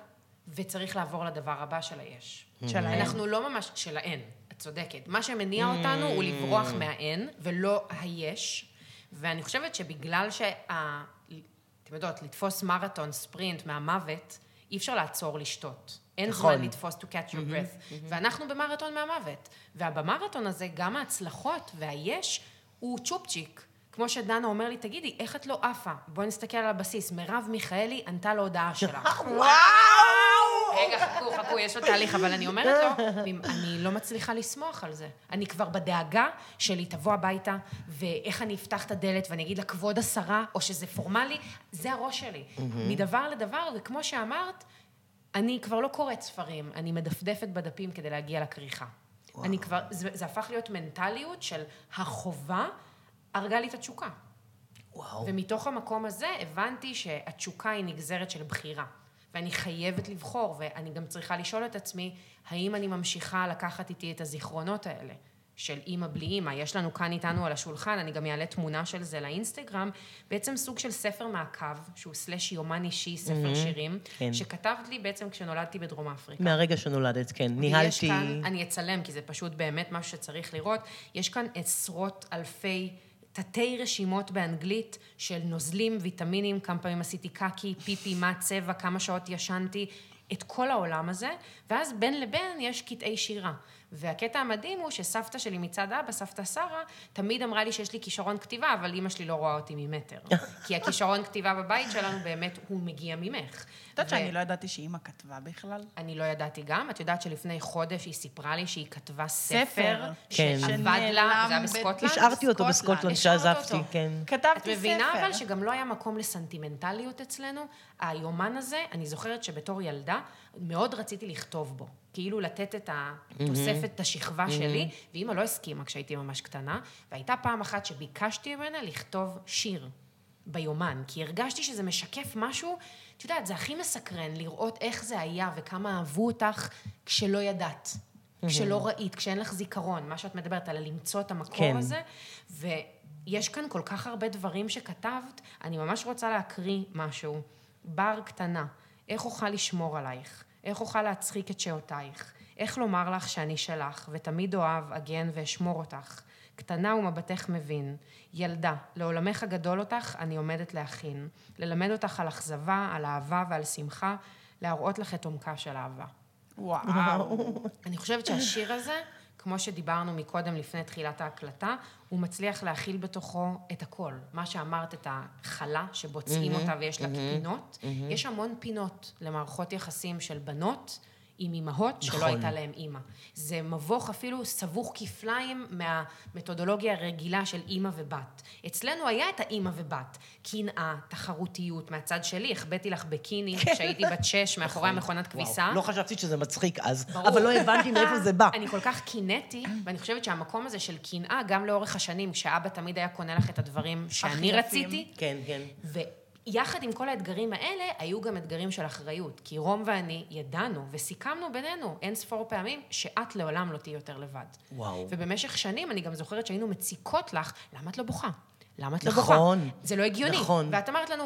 וצריך לעבור לדבר הבא של היש. של האין. אנחנו לא ממש, של האין, את צודקת. מה שמניע אותנו הוא לברוח מהאין, ולא היש. ואני חושבת שבגלל שה... אתם יודעות, לתפוס מרתון, ספרינט מהמוות, אי אפשר לעצור לשתות. אין נכון. זמן לתפוס to catch your breath. ואנחנו במרתון מהמוות. ובמרתון הזה, גם ההצלחות והיש הוא צ'ופצ'יק. כמו שדנה אומר לי, תגידי, איך את לא עפה? בואי נסתכל על הבסיס. מרב מיכאלי ענתה להודעה שלך. רגע, חכו, חכו, יש עוד תהליך, אבל אני אומרת לו, אני לא מצליחה לשמוח על זה. אני כבר בדאגה שלי תבוא הביתה, ואיך אני אפתח את הדלת ואני אגיד לה, כבוד השרה, או שזה פורמלי, זה הראש שלי. מדבר לדבר, וכמו שאמרת, אני כבר לא קוראת ספרים, אני מדפדפת בדפים כדי להגיע לכריכה. אני כבר, זה, זה הפך להיות מנטליות של החובה הרגה לי את התשוקה. וואו. ומתוך המקום הזה הבנתי שהתשוקה היא נגזרת של בחירה. ואני חייבת לבחור, ואני גם צריכה לשאול את עצמי, האם אני ממשיכה לקחת איתי את הזיכרונות האלה? של אימא בלי אימא. יש לנו כאן איתנו על השולחן, אני גם אעלה תמונה של זה לאינסטגרם, בעצם סוג של ספר מעקב, שהוא סלאש יומן אישי, ספר שירים, כן. שכתבת לי בעצם כשנולדתי בדרום אפריקה. מהרגע שנולדת, כן. ניהלתי... כאן, אני אצלם, כי זה פשוט באמת משהו שצריך לראות. יש כאן עשרות אלפי תתי רשימות באנגלית של נוזלים, ויטמינים, כמה פעמים עשיתי קקי, פיפי, מה הצבע, כמה שעות ישנתי, את כל העולם הזה, ואז בין לבין יש קטעי שירה. והקטע המדהים הוא שסבתא שלי מצד אבא, סבתא שרה, תמיד אמרה לי שיש לי כישרון כתיבה, אבל אימא שלי לא רואה אותי ממטר. כי הכישרון כתיבה בבית שלנו באמת, הוא מגיע ממך. את יודעת שאני לא ידעתי שאימא כתבה בכלל? אני לא ידעתי גם. את יודעת שלפני חודש היא סיפרה לי שהיא כתבה ספר. כן. שאבד לה, זה היה בסקוטלנד. השארתי אותו בסקוטלנד. כשעזבתי, אותו. כן. כתבתי את ספר. מבינה אבל שגם לא היה מקום לסנטימנטליות אצלנו? היומן הזה, אני זוכרת שבתור ילדה, מאוד רציתי לכתוב בו. כאילו לתת את התוספת, את השכבה שלי, ואימא לא הסכימה כשהייתי ממש קטנה, והייתה פעם אחת שביקשתי ממנה לכתוב שיר ביומן, כי הרגשתי שזה משקף משהו, את יודעת, זה הכי מסקרן לראות איך זה היה וכמה אהבו אותך כשלא ידעת. כשלא ראית, כשאין לך זיכרון, מה שאת מדברת על למצוא את המקור כן. הזה, ויש כאן כל כך הרבה דברים שכתבת, אני ממש רוצה להקריא משהו. בר קטנה, איך אוכל לשמור עלייך? איך אוכל להצחיק את שעותייך? איך לומר לך שאני שלך, ותמיד אוהב, אגן ואשמור אותך? קטנה ומבטך מבין. ילדה, לעולמך הגדול אותך אני עומדת להכין. ללמד אותך על אכזבה, על אהבה ועל שמחה, להראות לך את עומקה של אהבה. וואו. אני חושבת שהשיר הזה, כמו שדיברנו מקודם לפני תחילת ההקלטה, הוא מצליח להכיל בתוכו את הכל. מה שאמרת, את החלה שבוצעים אותה ויש לה פינות, יש המון פינות למערכות יחסים של בנות. עם אימהות שלא נכון. הייתה להם אימא. זה מבוך אפילו סבוך כפליים מהמתודולוגיה הרגילה של אימא ובת. אצלנו היה את האימא ובת. קנאה, תחרותיות. מהצד שלי, החבאתי לך בקיני כשהייתי בת שש מאחורי המכונת כביסה. לא חשבתי שזה מצחיק אז, ברור. אבל לא הבנתי מאיפה זה בא. אני כל כך קינאתי, ואני חושבת שהמקום הזה של קנאה, גם לאורך השנים, כשאבא תמיד היה קונה לך את הדברים שאני. רציתי, כן, כן. ויחד עם כל האתגרים האלה, היו גם אתגרים של אחריות. כי רום ואני ידענו וסיכמנו בינינו אין ספור פעמים שאת לעולם לא תהיי יותר לבד. וואו. ובמשך שנים אני גם זוכרת שהיינו מציקות לך, למה את לא בוכה? למה את לא נכון. בוכה? זה לא הגיוני. נכון. ואת אמרת לנו,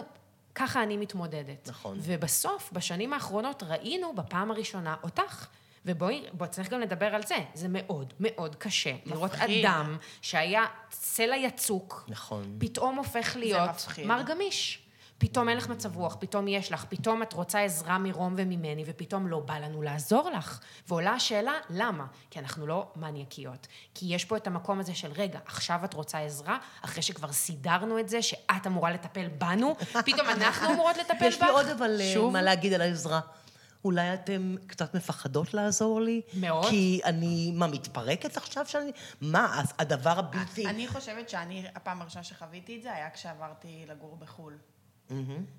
ככה אני מתמודדת. נכון. ובסוף, בשנים האחרונות, ראינו בפעם הראשונה אותך. ובואי, בוא, צריך גם לדבר על זה. זה מאוד מאוד קשה. לראות מפחיד. אדם שהיה סלע יצוק, נכון. פתאום הופך להיות. מר גמיש. פתאום אין לך מצב רוח, פתאום יש לך, פתאום את רוצה עזרה מרום וממני, ופתאום לא בא לנו לעזור לך. ועולה השאלה, למה? כי אנחנו לא מניאקיות. כי יש פה את המקום הזה של, רגע, עכשיו את רוצה עזרה, אחרי שכבר סידרנו את זה, שאת אמורה לטפל בנו, פתאום אנחנו אמורות לטפל בך? יש לי עוד אבל אה, שוב? מה להגיד על העזרה. אולי אתם קצת מפחדות לעזור לי? מאוד. כי אני, מה, מתפרקת עכשיו שאני... מה, אז הדבר הבלתי... אני חושבת שאני, הפעם הראשונה שחוויתי את זה היה כשעברתי לגור בחו"ל.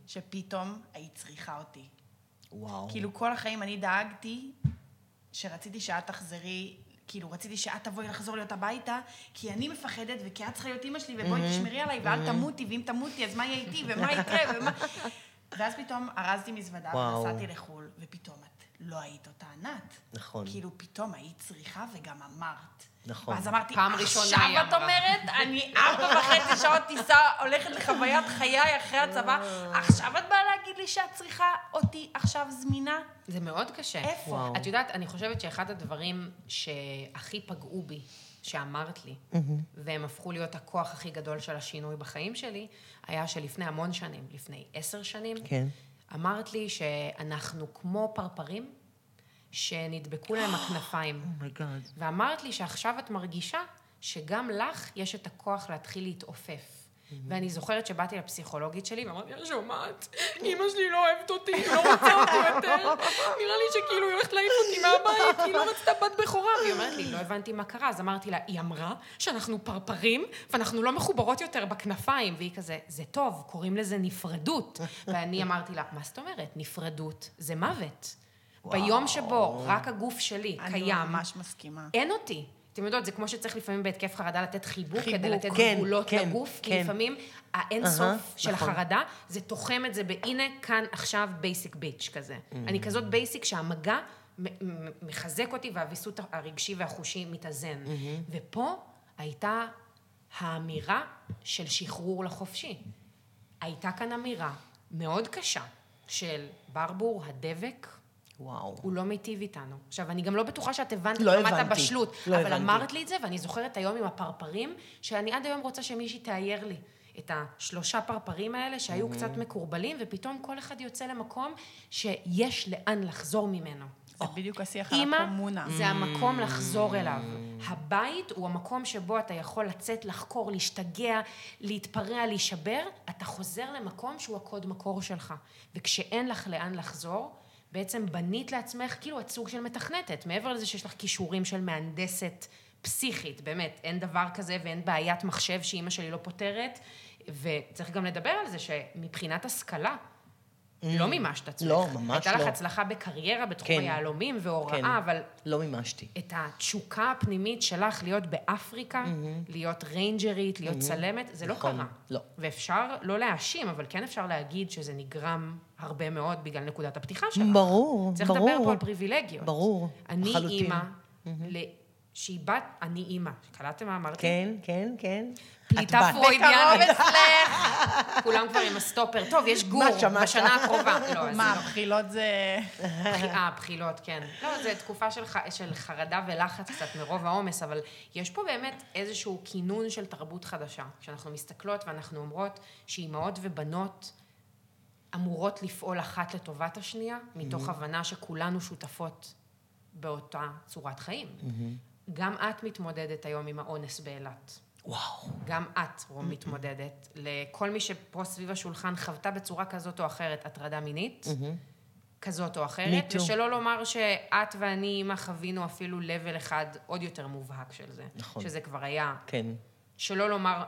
שפתאום היית צריכה אותי. וואו. כאילו כל החיים אני דאגתי שרציתי שאת תחזרי, כאילו רציתי שאת תבואי לחזור להיות הביתה, כי אני מפחדת וכי את צריכה להיות אימא שלי ובואי תשמרי עליי ואל תמותי, ואם תמותי אז מה יהיה איתי ומה יקרה ומה... ואז פתאום ארזתי מזוודה. ונסעתי לחו"ל, ופתאום לא היית אותה ענת. נכון. כאילו פתאום היית צריכה וגם אמרת. נכון. ואז אמרתי, פעם ראשונה עכשיו היא את אמרה." אומרת, אני ארבע וחצי שעות טיסה, הולכת לחוויית חיי אחרי הצבא, עכשיו את באה להגיד לי שאת צריכה אותי עכשיו זמינה? זה מאוד קשה. איפה? וואו. את יודעת, אני חושבת שאחד הדברים שהכי פגעו בי, שאמרת לי, והם הפכו להיות הכוח הכי גדול של השינוי בחיים שלי, היה שלפני המון שנים, לפני עשר שנים, כן. אמרת לי שאנחנו כמו פרפרים שנדבקו להם הכנפיים. Oh my God. ואמרת לי שעכשיו את מרגישה שגם לך יש את הכוח להתחיל להתעופף. ואני זוכרת שבאתי לפסיכולוגית שלי ואמרתי לה, שומעת, אימא שלי לא אוהבת אותי, היא לא רוצה אותי יותר, נראה לי שכאילו היא הולכת להעיף אותי מהבית, היא לא רצתה בת בכורה. והיא אומרת לי, לא הבנתי מה קרה, אז אמרתי לה, היא אמרה שאנחנו פרפרים ואנחנו לא מחוברות יותר בכנפיים. והיא כזה, זה טוב, קוראים לזה נפרדות. ואני אמרתי לה, מה זאת אומרת? נפרדות זה מוות. ביום שבו רק הגוף שלי אני קיים, ממש מסכימה. אין אותי. אתם יודעות, זה כמו שצריך לפעמים בהתקף חרדה לתת חיבוק, חיבוק, כדי לתת כן, גבולות כן, לגוף, כי כן. לפעמים האין אהה, סוף של נכון. החרדה, זה תוחם את זה בהנה, כאן, עכשיו, basic bitch כזה. Mm. אני כזאת basic שהמגע מחזק אותי והוויסות הרגשי והחושי מתאזן. ופה הייתה האמירה של שחרור לחופשי. הייתה כאן אמירה מאוד קשה של ברבור, הדבק, וואו. הוא לא מיטיב איתנו. עכשיו, אני גם לא בטוחה שאת הבנת לא את רמת הבשלות, לא אבל הבנתי. אמרת לי את זה, ואני זוכרת היום עם הפרפרים, שאני עד היום רוצה שמישהי תאייר לי את השלושה פרפרים האלה, שהיו קצת מקורבלים, ופתאום כל אחד יוצא למקום שיש לאן לחזור ממנו. זה בדיוק השיח על אימא הקומונה. זה המקום לחזור אליו. הבית הוא המקום שבו אתה יכול לצאת, לחקור, להשתגע, להתפרע, להישבר. אתה חוזר למקום שהוא הקוד מקור שלך. וכשאין לך לאן לחזור, בעצם בנית לעצמך כאילו את סוג של מתכנתת. מעבר לזה שיש לך כישורים של מהנדסת פסיכית, באמת, אין דבר כזה ואין בעיית מחשב שאימא שלי לא פותרת. וצריך גם לדבר על זה שמבחינת השכלה, לא מימשת עצמך. לא, ממש הייתה לך לא. הצלחה בקריירה בתחום כן. היהלומים והוראה, כן. אבל לא מימשתי. את התשוקה הפנימית שלך להיות באפריקה, להיות ריינג'רית, להיות צלמת, זה לא נכון, קרה. לא. ואפשר לא להאשים, אבל כן אפשר להגיד שזה נגרם הרבה מאוד בגלל נקודת הפתיחה שלך. ברור, צריך ברור. לדבר פה על פריבילגיות. ברור, אני לחלוטין. אימא, ל- שהיא בת, אני אימא. קלטתם מה אמרתי? כן, כן, כן. פליטה את בת. פרוידיאנית. כולם כבר עם הסטופר. טוב, יש גור? בשנה הקרובה. לא, מה, לא. בחילות זה... אה, בחילות, כן. לא, זו תקופה של, חרדה ולחץ קצת מרוב העומס, אבל יש פה באמת איזשהו כינון של תרבות חדשה. כשאנחנו מסתכלות ואנחנו אומרות שאימהות ובנות אמורות לפעול אחת לטובת השנייה, מתוך הבנה שכולנו שותפות באותה צורת חיים. גם את מתמודדת היום עם האונס באילת. וואו. גם את, רום, מתמודדת. לכל מי שפה סביב השולחן חוותה בצורה כזאת או אחרת הטרדה מינית, כזאת או אחרת. ושלא לומר שאת ואני, אימא, חווינו אפילו לבל אחד עוד יותר מובהק של זה. נכון. שזה כבר היה, כן. שלא לומר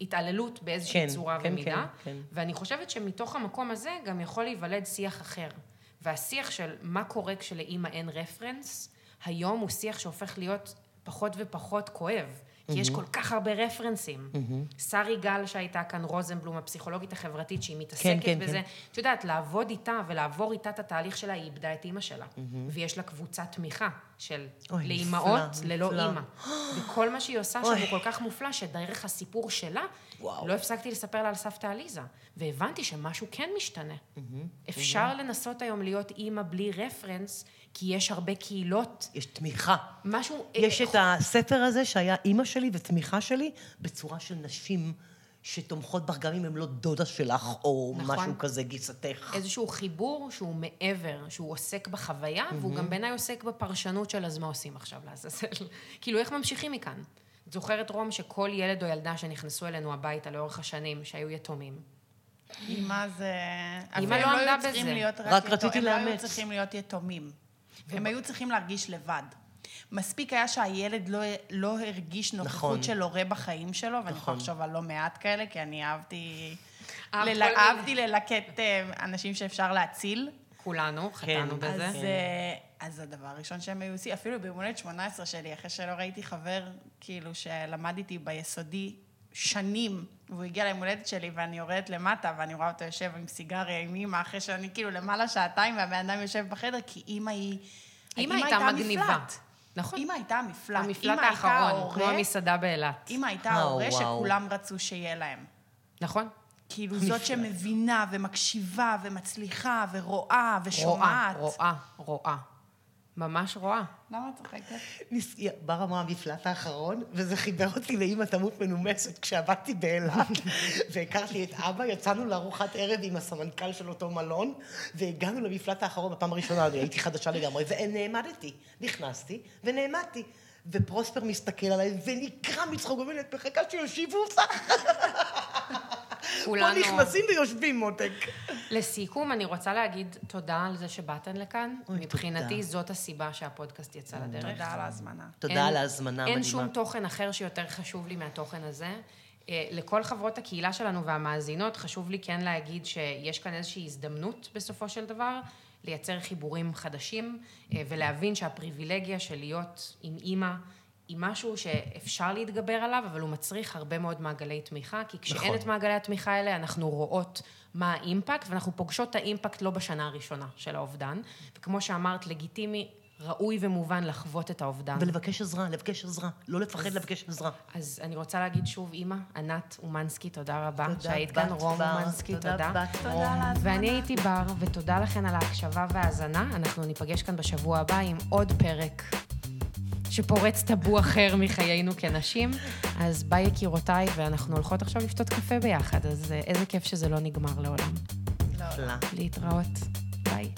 התעללות באיזושהי כן, צורה כן, ומידה. כן, כן. ואני חושבת שמתוך המקום הזה גם יכול להיוולד שיח אחר. והשיח של מה קורה כשלאימא אין רפרנס, היום הוא שיח שהופך להיות פחות ופחות כואב. כי יש כל כך הרבה רפרנסים. שרי גל שהייתה כאן, רוזנבלום, הפסיכולוגית החברתית, שהיא מתעסקת כן, כן, בזה. כן. את יודעת, לעבוד איתה ולעבור איתה את התהליך שלה, היא איבדה את אימא שלה. ויש לה קבוצת תמיכה של אוי, לאימהות נפלא, ללא נפלא. אימא. וכל מה שהיא עושה שם. הוא כל כך מופלא, שדרך הסיפור שלה, וואו. לא הפסקתי לספר לה על סבתא עליזה. והבנתי שמשהו כן משתנה. אפשר לנסות היום להיות אימא בלי רפרנס, כי יש הרבה קהילות. יש תמיכה. משהו... יש אה, את הספר הזה שהיה אימא שלי ותמיכה שלי בצורה של נשים שתומכות בך, גם אם הן לא דודה שלך, או נכון. משהו כזה, גיסתך. איזשהו חיבור שהוא מעבר, שהוא עוסק בחוויה, והוא גם בעיניי עוסק בפרשנות של אז מה עושים עכשיו לעזאזל. כאילו, איך ממשיכים מכאן? את זוכרת, רום, שכל ילד או ילדה שנכנסו אלינו הביתה לאורך השנים, שהיו יתומים, אימא זה... אימא אפילו לא הם עמדה צריכים בזה. להיות רק רציתי הם לא היו לאמץ. צריכים להיות יתומים. הם היו צריכים להרגיש לבד. מספיק היה שהילד לא, לא הרגיש נוכחות נכון. של הורה בחיים שלו, ואני יכולה נכון. לחשוב על לא מעט כאלה, כי אני אהבתי... אהבת לל... כל מיני. אהבתי ללקט אה, אנשים שאפשר להציל. כולנו, חטאנו כן. אז, בזה. אה, אז הדבר הראשון שהם היו עושים, אפילו ביום הולדת 18 שלי, אחרי שלא ראיתי חבר, כאילו, שלמד איתי ביסודי שנים, והוא הגיע ליום הולדת שלי, ואני יורדת למטה, ואני רואה אותו יושב עם סיגריה עם אימא, אחרי שאני כאילו למעלה שעתיים, והבן אדם יושב בחדר, כי אימא היא... אימא הייתה מגניבה. מפלט. נכון. אימא הייתה המפלט. המפלט אימא הייתה האחרון, ההורה- כמו המסעדה באילת. אימא הייתה ההורה. שכולם רצו שיהיה להם. נכון? כאילו, זאת שמבינה ומקשיבה ומצליחה ורואה ושומעת. רואה, רואה, רואה. ממש רואה. למה את צוחקת? בר אמרה המפלט האחרון, וזה חיבר אותי לאימא תמות מנומסת כשעבדתי באילת, והכרתי את אבא, יצאנו לארוחת ערב עם הסמנכ"ל של אותו מלון, והגענו למפלט האחרון בפעם הראשונה, אני הייתי חדשה לגמרי, ונעמדתי, נכנסתי ונעמדתי. ופרוספר מסתכל עליי ונקרע מצחוק, ואומר לי, את מחכה שיושיבו אותך? פה כולנו... נכנסים ויושבים, מותק. לסיכום, אני רוצה להגיד תודה על זה שבאתן לכאן. אוי, מבחינתי, תודה. זאת הסיבה שהפודקאסט יצא לדרך. תודה על ההזמנה. תודה על ההזמנה המדהימה. אין שום תוכן אחר שיותר חשוב לי מהתוכן הזה. אה, לכל חברות הקהילה שלנו והמאזינות, חשוב לי כן להגיד שיש כאן איזושהי הזדמנות בסופו של דבר, לייצר חיבורים חדשים, אה, ולהבין שהפריבילגיה של להיות עם אימא, היא משהו שאפשר להתגבר עליו, אבל הוא מצריך הרבה מאוד מעגלי תמיכה, כי כשאין נכון. את מעגלי התמיכה האלה, אנחנו רואות מה האימפקט, ואנחנו פוגשות את האימפקט לא בשנה הראשונה של האובדן. וכמו שאמרת, לגיטימי, ראוי ומובן לחוות את האובדן. ולבקש עזרה, לבקש עזרה. לא לפחד לבקש עזרה. אז אני רוצה להגיד שוב, אימא, ענת אומנסקי, תודה רבה. תודה, שהיית כאן, רום בר, אומנסקי, תודה, תודה. בת תודה. ואני הייתי בר, ותודה לכן על ההקשבה וההאזנה. אנחנו ניפגש כאן בשבוע הבא עם עוד פרק שפורץ טאבו אחר מחיינו כנשים. אז ביי יקירותיי, ואנחנו הולכות עכשיו לשתות קפה ביחד, אז אה, איזה כיף שזה לא נגמר לעולם. נפלא. להתראות. ביי.